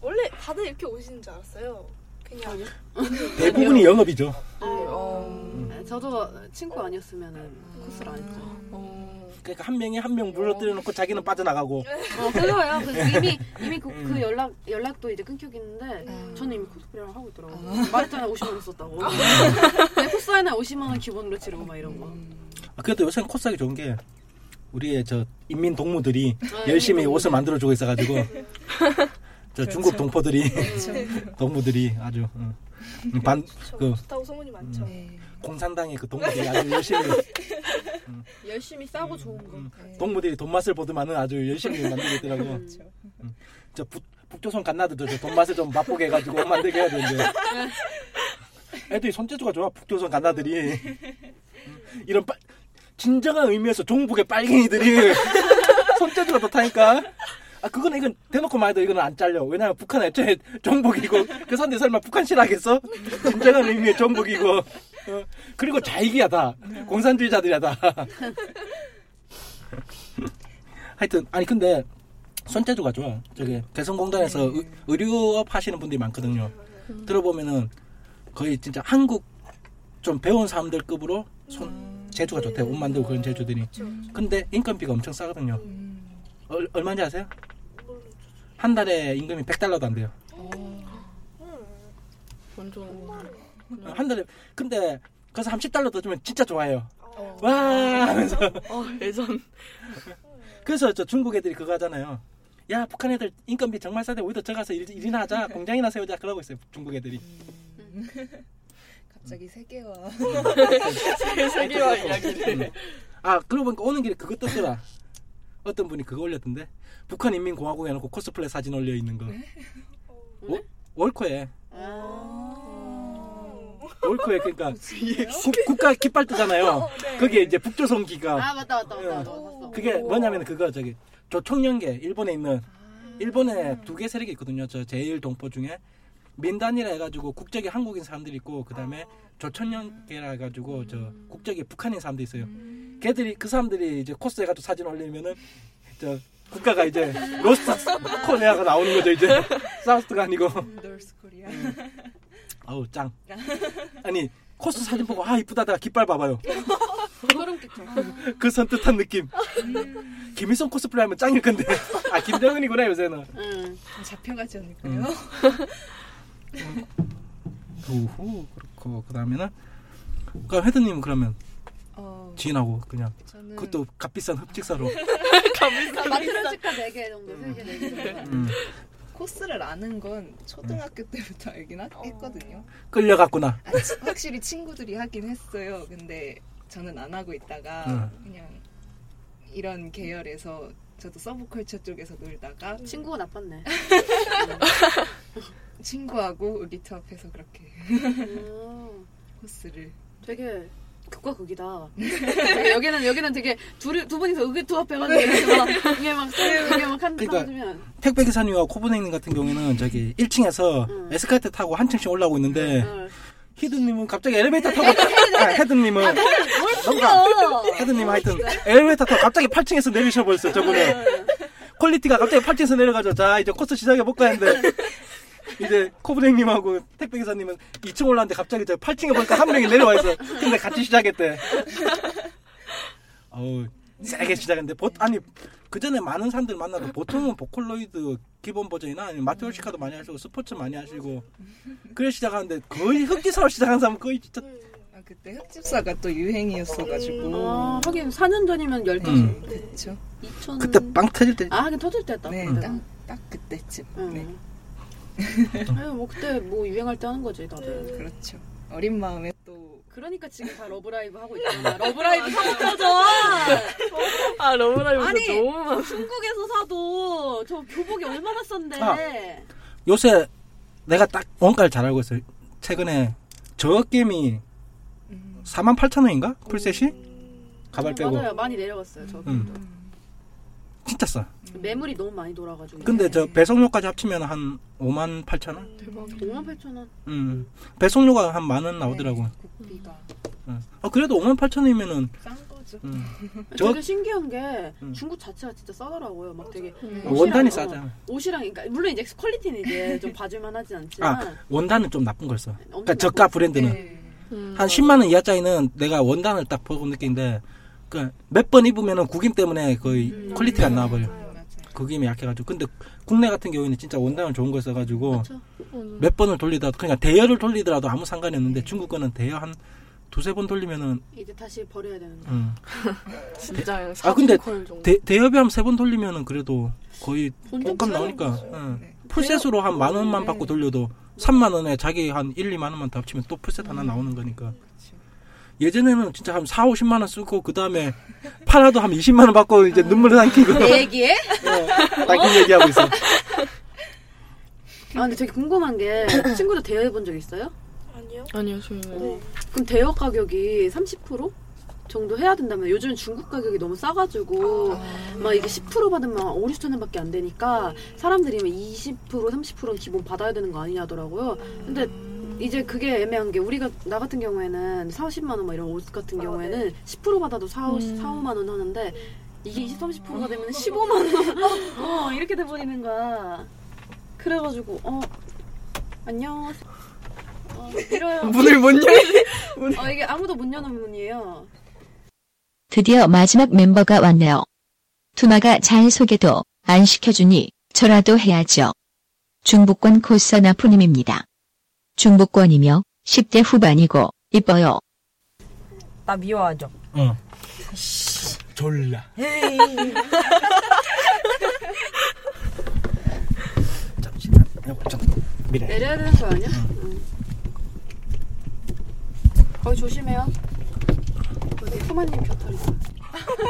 원래 다들 이렇게 오시는 줄 알았어요. 그냥 <laughs> 대부분이 영업이죠 어. 네, 저도 친구 아니었으면은 코스를 안 했죠. 어. 그러니까 한 명이 한 명 물러뜨려 놓고 자기는 빠져나가고 어, 그거예요. 그래서 이미 이미 그, 음. 그 연락 연락도 이제 끊겼는데 아. 저는 이미 코스프레를 하고 있더라고요. 말했잖아요, 50만 원 썼다고. 근데 코스에는 50만 원 기본으로 치르고 막 이런 거. 아, 그래도 요새는 코스하기 좋은 게 우리의 저 인민 동무들이 아, 열심히 인민 옷을 동무들. 만들어 주고 있어가지고 <laughs> 저 중국 동포들이 그렇죠. <laughs> 동무들이 아주 응. 반, 저그 좋다고 소문이 많죠. 네. 공산당의 그 동무들이 아주 열심히 <laughs> 열심히 싸고 좋은 거. 음, 네. 동무들이 돈 맛을 보더만은 아주 열심히 만들고 있더라고 음. 그렇죠. 저 북, 북조선 갓나들도 저돈 맛을 좀 맛보게 해가지고 옷 만들게 해야 되는데 애들이 손재주가 좋아 북조선 갓나들이 음, 이런 빨, 진정한 의미에서 종북의 빨갱이들이 <laughs> 손재주가 좋다니까 아 그거는 이건 대놓고 말해도 이거는 안 잘려. 왜냐면 북한 애초에 <laughs> 종북이고 그 사람들이 설마 북한 싫어하겠어? 진정한 <laughs> 의미의 종북이고. 어, 그리고 자익이야 다. 공산주의자들이야 다. <laughs> 하여튼 아니 근데 손재주가 좋아 저기 개성공단에서 의- 의료업 하시는 분들이 많거든요. 들어보면은 거의 진짜 한국 좀 배운 사람들급으로 손 재주가 좋대요. 옷 만들고 그런 재주들이. 근데 인건비가 엄청 싸거든요. 음. 얼, 얼마인지 아세요? 한 달에 임금이 100달러도 안 돼요. 완전. 한 달에 근데 그래서 30달러 더 주면 진짜 좋아해요. 어. 와 하면서. 어, 예전. 그래서 저 중국 애들이 그거 하잖아요. 야 북한 애들 인건비 정말 싸대. 우리도 저 가서 일, 일이나 하자. 공장이나 세우자. 그러고 있어요 중국 애들이. <laughs> 갑자기 세계화. 세계화 이야기를. 아 그러고 보니까 오는 길에 그거 떴더라. 어떤 분이 그거 올렸던데 북한 인민공화국 해놓고 코스플레이 사진 올려 있는 거. 어? 월코에. 월코에 그러니까 <laughs> 국, 국가 깃발 뜨잖아요. 그게 이제 북조선기가. 아 맞다 맞다 맞다. 맞다. 그게 뭐냐면 그거 저기 조총련계 일본에 있는 일본에 두개 세력이 있거든요. 저 제일 동포 중에. 민단이라 해가지고 국적이 한국인 사람들이 있고 그 다음에 조총련계라 해가지고 저 국적이 북한인 사람도 있어요. 걔들이 그 사람들이 이제 코스 해가지고 사진 올리면은 저 국가가 이제 North Korea가 나오는 거죠 이제. South가 아니고. North Korea. 아우 짱. 아니 코스 사진 보고 아 이쁘다다가 깃발 봐봐요. 소름 끼쳐. 그 섬뜩한 느낌. 김일성 코스프레 하면 짱일 건데. 아 김정은이구나 요새는. 응. 잡혀가지 음. 않을까요? 우후 그렇고. 그 다음에는 그럼 헤드님은 그러면 어, 지인하고 그냥 저는 그것도 값비싼 흡직사로. 그러니까 마트렌치카 4개 정도, 3개, 4개 정도. 음, 코스를 아는 건 초등학교 때부터 알긴 하- 했거든요. 끌려갔구나. 아, 치- 확실히 친구들이 하긴 했어요. 근데 저는 안 하고 있다가 응. 그냥 이런 계열에서 저도 서브컬처 쪽에서 놀다가 친구가 나빴네. <laughs> 친구하고 리트 앞에서 그렇게 음, <laughs> 코스를. 되게 극과 극이다. 되게 여기는 여기는 되게 둘이 두 분이서 의기투합해가지고 이렇게 막 이게 막 이게 막한 그러니까 떨어지면. 택배 기사님과 코브네님 같은 경우에는 저기 1층에서 응. 에스카레이터 타고 한 층씩 올라오고 있는데 어. 히드님은 갑자기 엘리베이터 타고 아, 헤드님은 뭔가 헤드님 하여튼 엘리베이터 타고 갑자기 8층에서 내리셔 버렸어요 저분은. quality가 갑자기 8층에서 내려가죠. 자 이제 코스 시작해 볼까 했는데 이제 코브랭님하고 택배기사님은 2층 올라왔는데 갑자기 저 8층에 보니까 한 명이 내려와 있어 근데 같이 시작했대 <laughs> 어우 세게 시작했는데 보, 아니 그 전에 많은 사람들 만나도 보통은 보컬로이드 기본 버전이나 아니면 마테오시카도 많이 하시고 스포츠 많이 하시고 그래 시작하는데 거의 흑기사로 시작한 사람은 거의 진짜 아, 그때 흑집사가 또 유행이었어가지고. 아, 하긴 4년 전이면 10개. 음. 그쵸. 2000. 그때 빵 터질 때 아, 하긴 터질 때였다. 네. 딱, 딱 그때쯤. 응. 네, 아유, 뭐 그때 뭐 유행할 때 하는 거지, 다들. 그렇죠. 어린 마음에 또 그러니까 지금 다 러브라이브 하고 있잖아. 러브라이브 사고 터져! 아 러브라이브 아니, 너무 많아. 중국에서 사도 저 교복이 얼마나 싼데. 아. 요새 내가 딱 원가를 잘 알고 있어요. 최근에 저 게임이 48,000원인가? full set이? 가발 빼고. 맞아요. 많이 내려갔어요, 저. 음. 진짜 싸. 매물이 너무 많이 돌아가지고. 근데 저 배송료까지 합치면 한 5만 8천 원? 5만 8천 원. 음. 배송료가 한 만 원 나오더라고. 국비가 음. 어, 그래도 5만 8천 원이면은 싼 거죠. 음. 저 되게 신기한 게 음. 중국 자체가 진짜 싸더라고요. 막 되게 어, 원단이 옷이랑, 싸잖아. 어, 옷이랑 그러니까 물론 이제 quality는 이제 좀 봐줄만 하진 않지만 아, 원단은 좀 나쁜 걸 써. 그러니까 저가 브랜드는 네. 음. 한 10만 원 이하 짜리는 내가 원단을 딱 보고 느낀데 그몇번 입으면은 구김 때문에 거의 음. quality가 안 나와버려. 구김이 약해가지고. 근데 국내 같은 경우에는 진짜 원단을 좋은 걸 써가지고? 음. 몇 번을 돌리더라도 그냥 대여를 돌리더라도 아무 상관이 없는데 중국 거는 대여 한 두세 번 돌리면은 이제 다시 버려야 되는 거. 음. <laughs> 진짜 아, 근데. 대, 대여비 한 세 번 돌리면은 그래도 거의 옷값 나오니까 응. 네. full set으로 한 만 원만 받고 돌려도 3만 원에 자기 한 1, 2만 원만 더 합치면 또 풀셋 하나 나오는 거니까 예전에는 진짜 한 4, 50만 원 쓰고 그 다음에 팔아도 한 20만 원 받고 이제 눈물을 삼키고 내 얘기해? 딱이 얘기하고 있어 아 근데 되게 궁금한 게 친구들 대여해 본 적 있어요? 아니요. 아니요 저희는 그럼 대여 가격이 30% 정도 해야 된다면 요즘 중국 가격이 너무 싸가지고 막 이게 10% 받으면 5, 6천 원밖에 안 되니까 사람들이 막 20% 30%는 기본 받아야 되는 거 아니냐더라고요. 근데 이제 그게 애매한 게 우리가 나 같은 경우에는 4, 50만 원 막 이런 옷 같은 아, 경우에는 네. 10% 받아도 4, 5, 4, 5만 원 하는데 이게 20, 30%가 되면 <laughs> 15만 원 어, 이렇게 돼버리는 거야. 그래가지고 어 안녕 어. <laughs> 문을 못 열지. <laughs> 어, 이게 아무도 못 여는 문이에요. 드디어 마지막 멤버가 왔네요. 투마가 잘 소개도 안 시켜주니 저라도 해야죠. 중부권 코스 나 푸님입니다. 중부권이며 10대 후반이고 이뻐요. 나 미워하죠. 어. 졸라 <laughs> 잠시만 여보 좀 미래 내려야 되는 거 아니야? 응. 거기 조심해요. 거기 후마님 곁털이.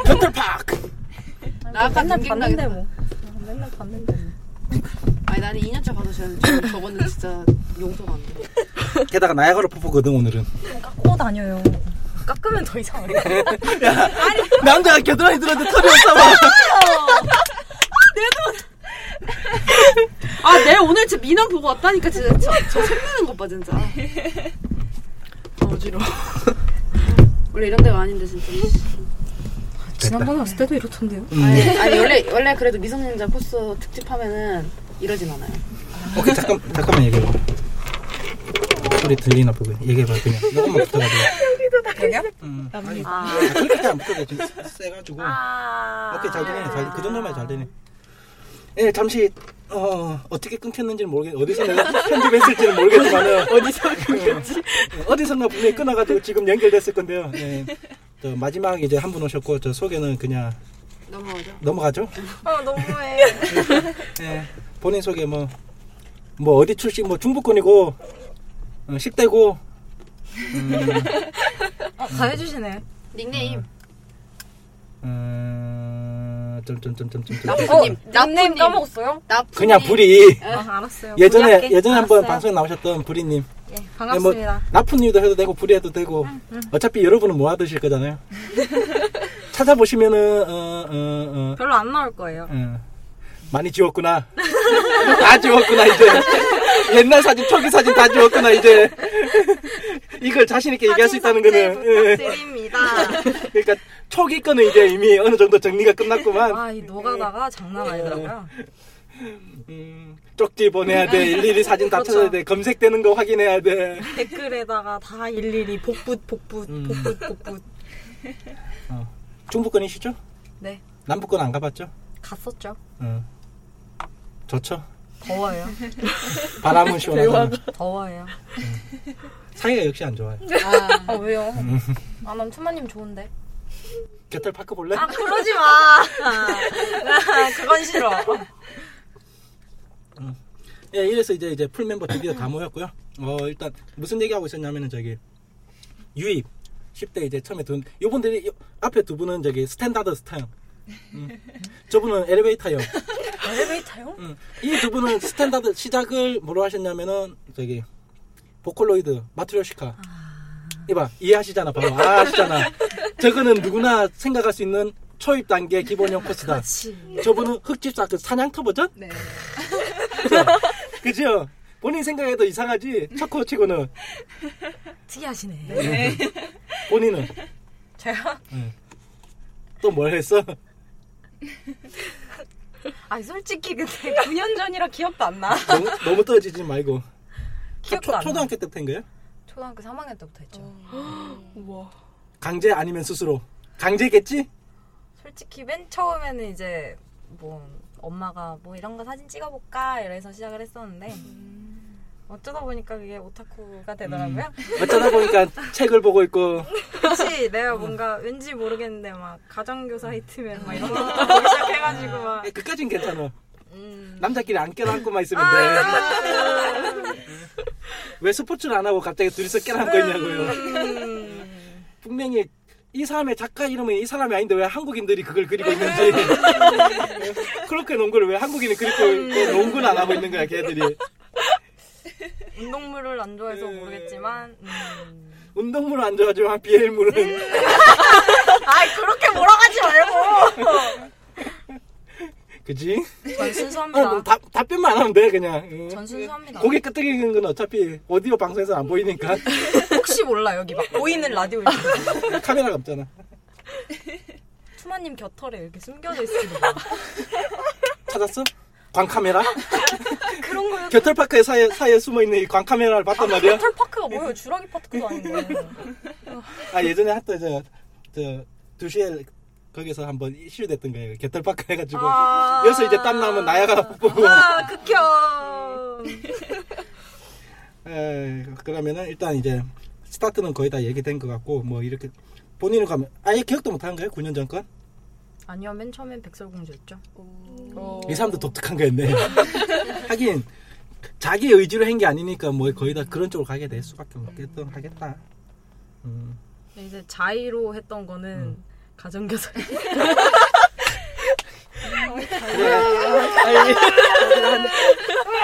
펜틀파크 나 아까 맨날 봤는데 거- 뭐. 맨날 봤는데 뭐. 아니 나는 2년차 봐도 저는 저- 저거는 진짜 용서가 안 돼. 게다가 나야가라 폭포거든 오늘은 깎고 다녀요. 깎으면 더 이상해. <laughs> 남자가 겨드랑이 들었는데 털이 없어 봐 아, 내가 오늘 진짜 민원 보고 왔다니까 진짜 저, 저 생내는 것 봐 진짜. 어지러워. 원래 이런 데가 아닌데 진짜. 지난번에 왔을 때도 이렇던데요. 음. 아니, 아니 원래 원래 그래도 미성년자 코스 특집 하면은 이러진 않아요. 오케이 잠깐 잠깐만 얘기해봐. 소리 들리나 보고 얘기해봐 그냥 <laughs> 조금만 붙어가지고. 여기요? 음. 아니 아. 아, 그렇게 잘안 붙어도 좀 세가지고. 아. 오케이 잘 되네. 잘, 그 정도만 잘 되네. 예 잠시 어 어떻게 끊겼는지는 모르겠 어디서 내가 <laughs> 편집했을지는 모르겠지만은 <laughs> 어디서 끊겼지? 어 디선가 분명히 끊어가지고 지금 연결됐을 건데요. 예. 저 마지막 이제 한 분 오셨고 저 소개는 그냥 넘어가죠. 넘어가죠. 어, 너무해. 예, 본인 소개 뭐, 뭐 어디 출신, 뭐 중부권이고, 어, 10대고, 음, 어, 다 해주시네. 닉네임 어, 좀, 좀, 좀, 좀, 좀, 좀. 나쁘님 닉네임 까먹었어요? 나쁘님 그냥 불이, 아, 알았어요. 예전에, 부를게. 예전에 한번 알았어요. 방송에 나오셨던 불이님. 예, 반갑습니다. 나쁜님도 해도 되고, 불이 해도 되고, 어차피 여러분은 뭐 하드실 거잖아요. <laughs> 찾아보시면은, 어, 어, 어, 별로 안 나올 거예요. 어, 많이 지웠구나. <laughs> 다 지웠구나, 이제. 옛날 사진, 초기 사진 다 지웠구나, 이제. 이걸 자신 있게 얘기할 수 있다는 거는. 예. 부탁드립니다. 그러니까 초기 거는 이제 이미 어느 정도 정리가 끝났구만. 와, 이 노가다가 장난 아니더라고요. 음, 쪽지 보내야 돼. 일일이 사진 다 그렇죠. 찾아야 돼. 검색되는 거 확인해야 돼. 댓글에다가 다 일일이 복붙, 복붙, 음. 복붙, 복붙. 중부권이시죠? 네. 남부권 안 가봤죠? 갔었죠. 어. 좋죠? 더워요. 바람은 시원하고 더워요. 사이가 역시 안 좋아요. 아 왜요? 아난 투마님 좋은데. 겨털 파크 볼래? 아 그러지 마. 아, 그건 싫어. 예, 이래서 이제 이제 full 멤버 드디어 다 모였고요. 어 일단 무슨 얘기하고 있었냐면은 저기 유입 10대 이제 처음에 둔 요분들이 요- 앞에 두 분은 저기 스탠다드 스타트형. 음. 저분은 엘리베이터형. 엘리베이터요? 음. 이두 분은 스탠다드 시작을 뭐로 하셨냐면은 저기 보컬로이드 마트료시카. 이봐 이해하시잖아 바로 아 하시잖아. 저거는 누구나 생각할 수 있는 초입 단계 기본형 코스다. 저분은 흑집사 그 사냥터 버전? 네. 그죠? 본인 생각해도 이상하지 첫 코치고는 특이하시네. 네. 본인은 제가 또뭘 했어? <laughs> 아니 솔직히 근데 9년 전이라 기억도 안 나. 너무, 너무 떨어지지 말고 기억도 초, 안 나. 초등학교 때부터 한 거예요? 초등학교 3학년 때부터 했죠. <gasps> 우와. 강제 아니면 스스로 강제겠지? 솔직히 맨 처음에는 이제 뭐 엄마가 뭐 이런 거 사진 찍어볼까 이래서 시작을 했었는데 어쩌다 보니까 그게 오타쿠가 되더라고요. 어쩌다 보니까 책을 보고 있고. 혹시 내가 뭔가 왠지 모르겠는데 막 가정교사 히트맨 막 이런 거 보기 시작해가지고 막. 예, 그까진 괜찮아. 음. 남자끼리 안 껴안고만 있으면 아, 돼. 왜 스포츠를 안 하고 갑자기 둘이서 껴안고 있냐고요. 음. 분명히 이 사람의 작가 이름은 이 사람이 아닌데 왜 한국인들이 그걸 그리고 있는지. 그렇게 농구를 왜 한국인이 그리고 농구는 안 하고 있는 거야 걔들이 운동물을 안 좋아해서 네. 모르겠지만 음. <laughs> 운동물은 안 좋아하지만 비엘물은 <laughs> 아이 그렇게 몰아가지 말고 <laughs> 그지? 전 아, 순수합니다. 뭐 답, 답변만 하면 돼 그냥 응. 전 순수합니다. 고개 끄덕이는 건 어차피 오디오 방송에서 안 보이니까 혹시 몰라 여기 막 보이는 라디오일 때 카메라가 없잖아 투마님 곁털에 이렇게 숨겨져 있습니다. 찾았어? 광카메라? <laughs> 그런 거요. 겨털파크에 사이에, 사이에 숨어있는 이 광카메라를 봤단 말이야 깃털 파크가 뭐예요? 주라기 파크도 아닌데. 아 예전에 했던 저, 저 2시에 거기서 한번 이슈 됐던 거예요 겨털파크 해가지고 아. 여기서 이제 땀 나면 나야가라 뽀뽀고 아 극혐. <laughs> 에, 그러면은 일단 이제 스타트는 거의 다 얘기된 것 같고 뭐 이렇게 본인은 가면 아예 기억도 못 하는 거예요 9년 전 건? 아니요 맨 처음엔 백설공주였죠. 어. 이 사람도 독특한 거였네 <laughs> 하긴 자기 의지로 한 게 아니니까 뭐 거의 다 그런 쪽으로 가게 될 수밖에 없겠던 하겠다 음. 이제 자의로 했던 거는 음. 가정교사. <laughs>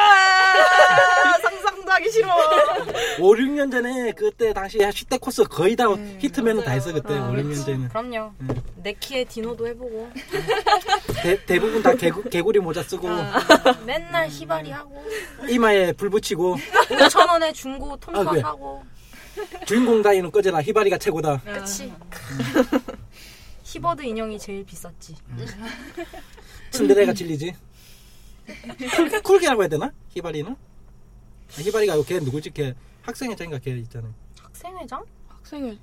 아, 상상 도 하기 싫어. <laughs> 5, 6년 전에 그때 당시 10대 코스 거의 다 히트맨은 다 했어 그때 5, 6년 전에는 그럼요. 음. 네키에 디노도 해보고 <laughs> 대, 부분다 개구, 개구리 모자 쓰고 맨날 희발이 하고 이마에 불 붙이고 5천 원에 중고 톰카 아, 그래. 주인공 다이는 꺼져라 희바리가 최고다 그치. <laughs> 히버드 인형이 제일 비쌌지. 츤데레가 진리지 쿨, 쿨게라고 해야 되나? 희바리는? 아, 희바리가 아니고 걔 누구지? 걔 학생회장인가 걔 있잖아요 학생회장? 학생회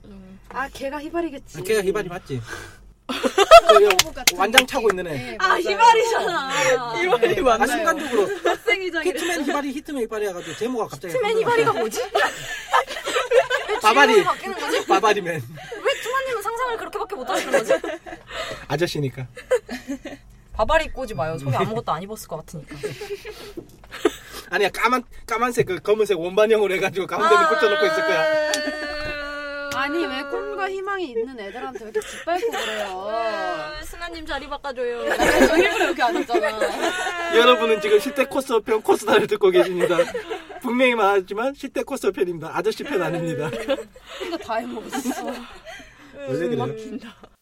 아 걔가 희발이겠지. 아, 걔가 희바리 맞지? <laughs> 그 완장 차고 있는 애 네, 아. 희발이잖아. 희발이 아, 맞나요? 순간적으로 학생회장이. 히트맨 희바리 히트맨 희바리 해가지고 제목가 갑자기 투맨 히바리가 뭐지? <laughs> 바바리 주인공이 바뀌는 거지? 바바리맨 왜 투마님은 상상을 그렇게밖에 못 하시는 거지? <laughs> 아저씨니까 바바리 꼬지 마요. 속에 아무것도 안 입었을 것 같으니까. 아니야 까만 까만색 그 검은색 원반형으로 해가지고 가운데는 붙여놓고 있을 거야 아니 왜 꿈과 희망이 있는 애들한테 왜 이렇게 짓밟고 그래요? 승아님 자리 바꿔줘요. 일부러 이렇게 안 했잖아. 여러분은 지금 10대 코스 편 코스다를 듣고 계십니다 분명히 말하지만 10대 코스 편입니다 아저씨 편 아닙니다 이거 다 해먹었어. 원래 그래요 no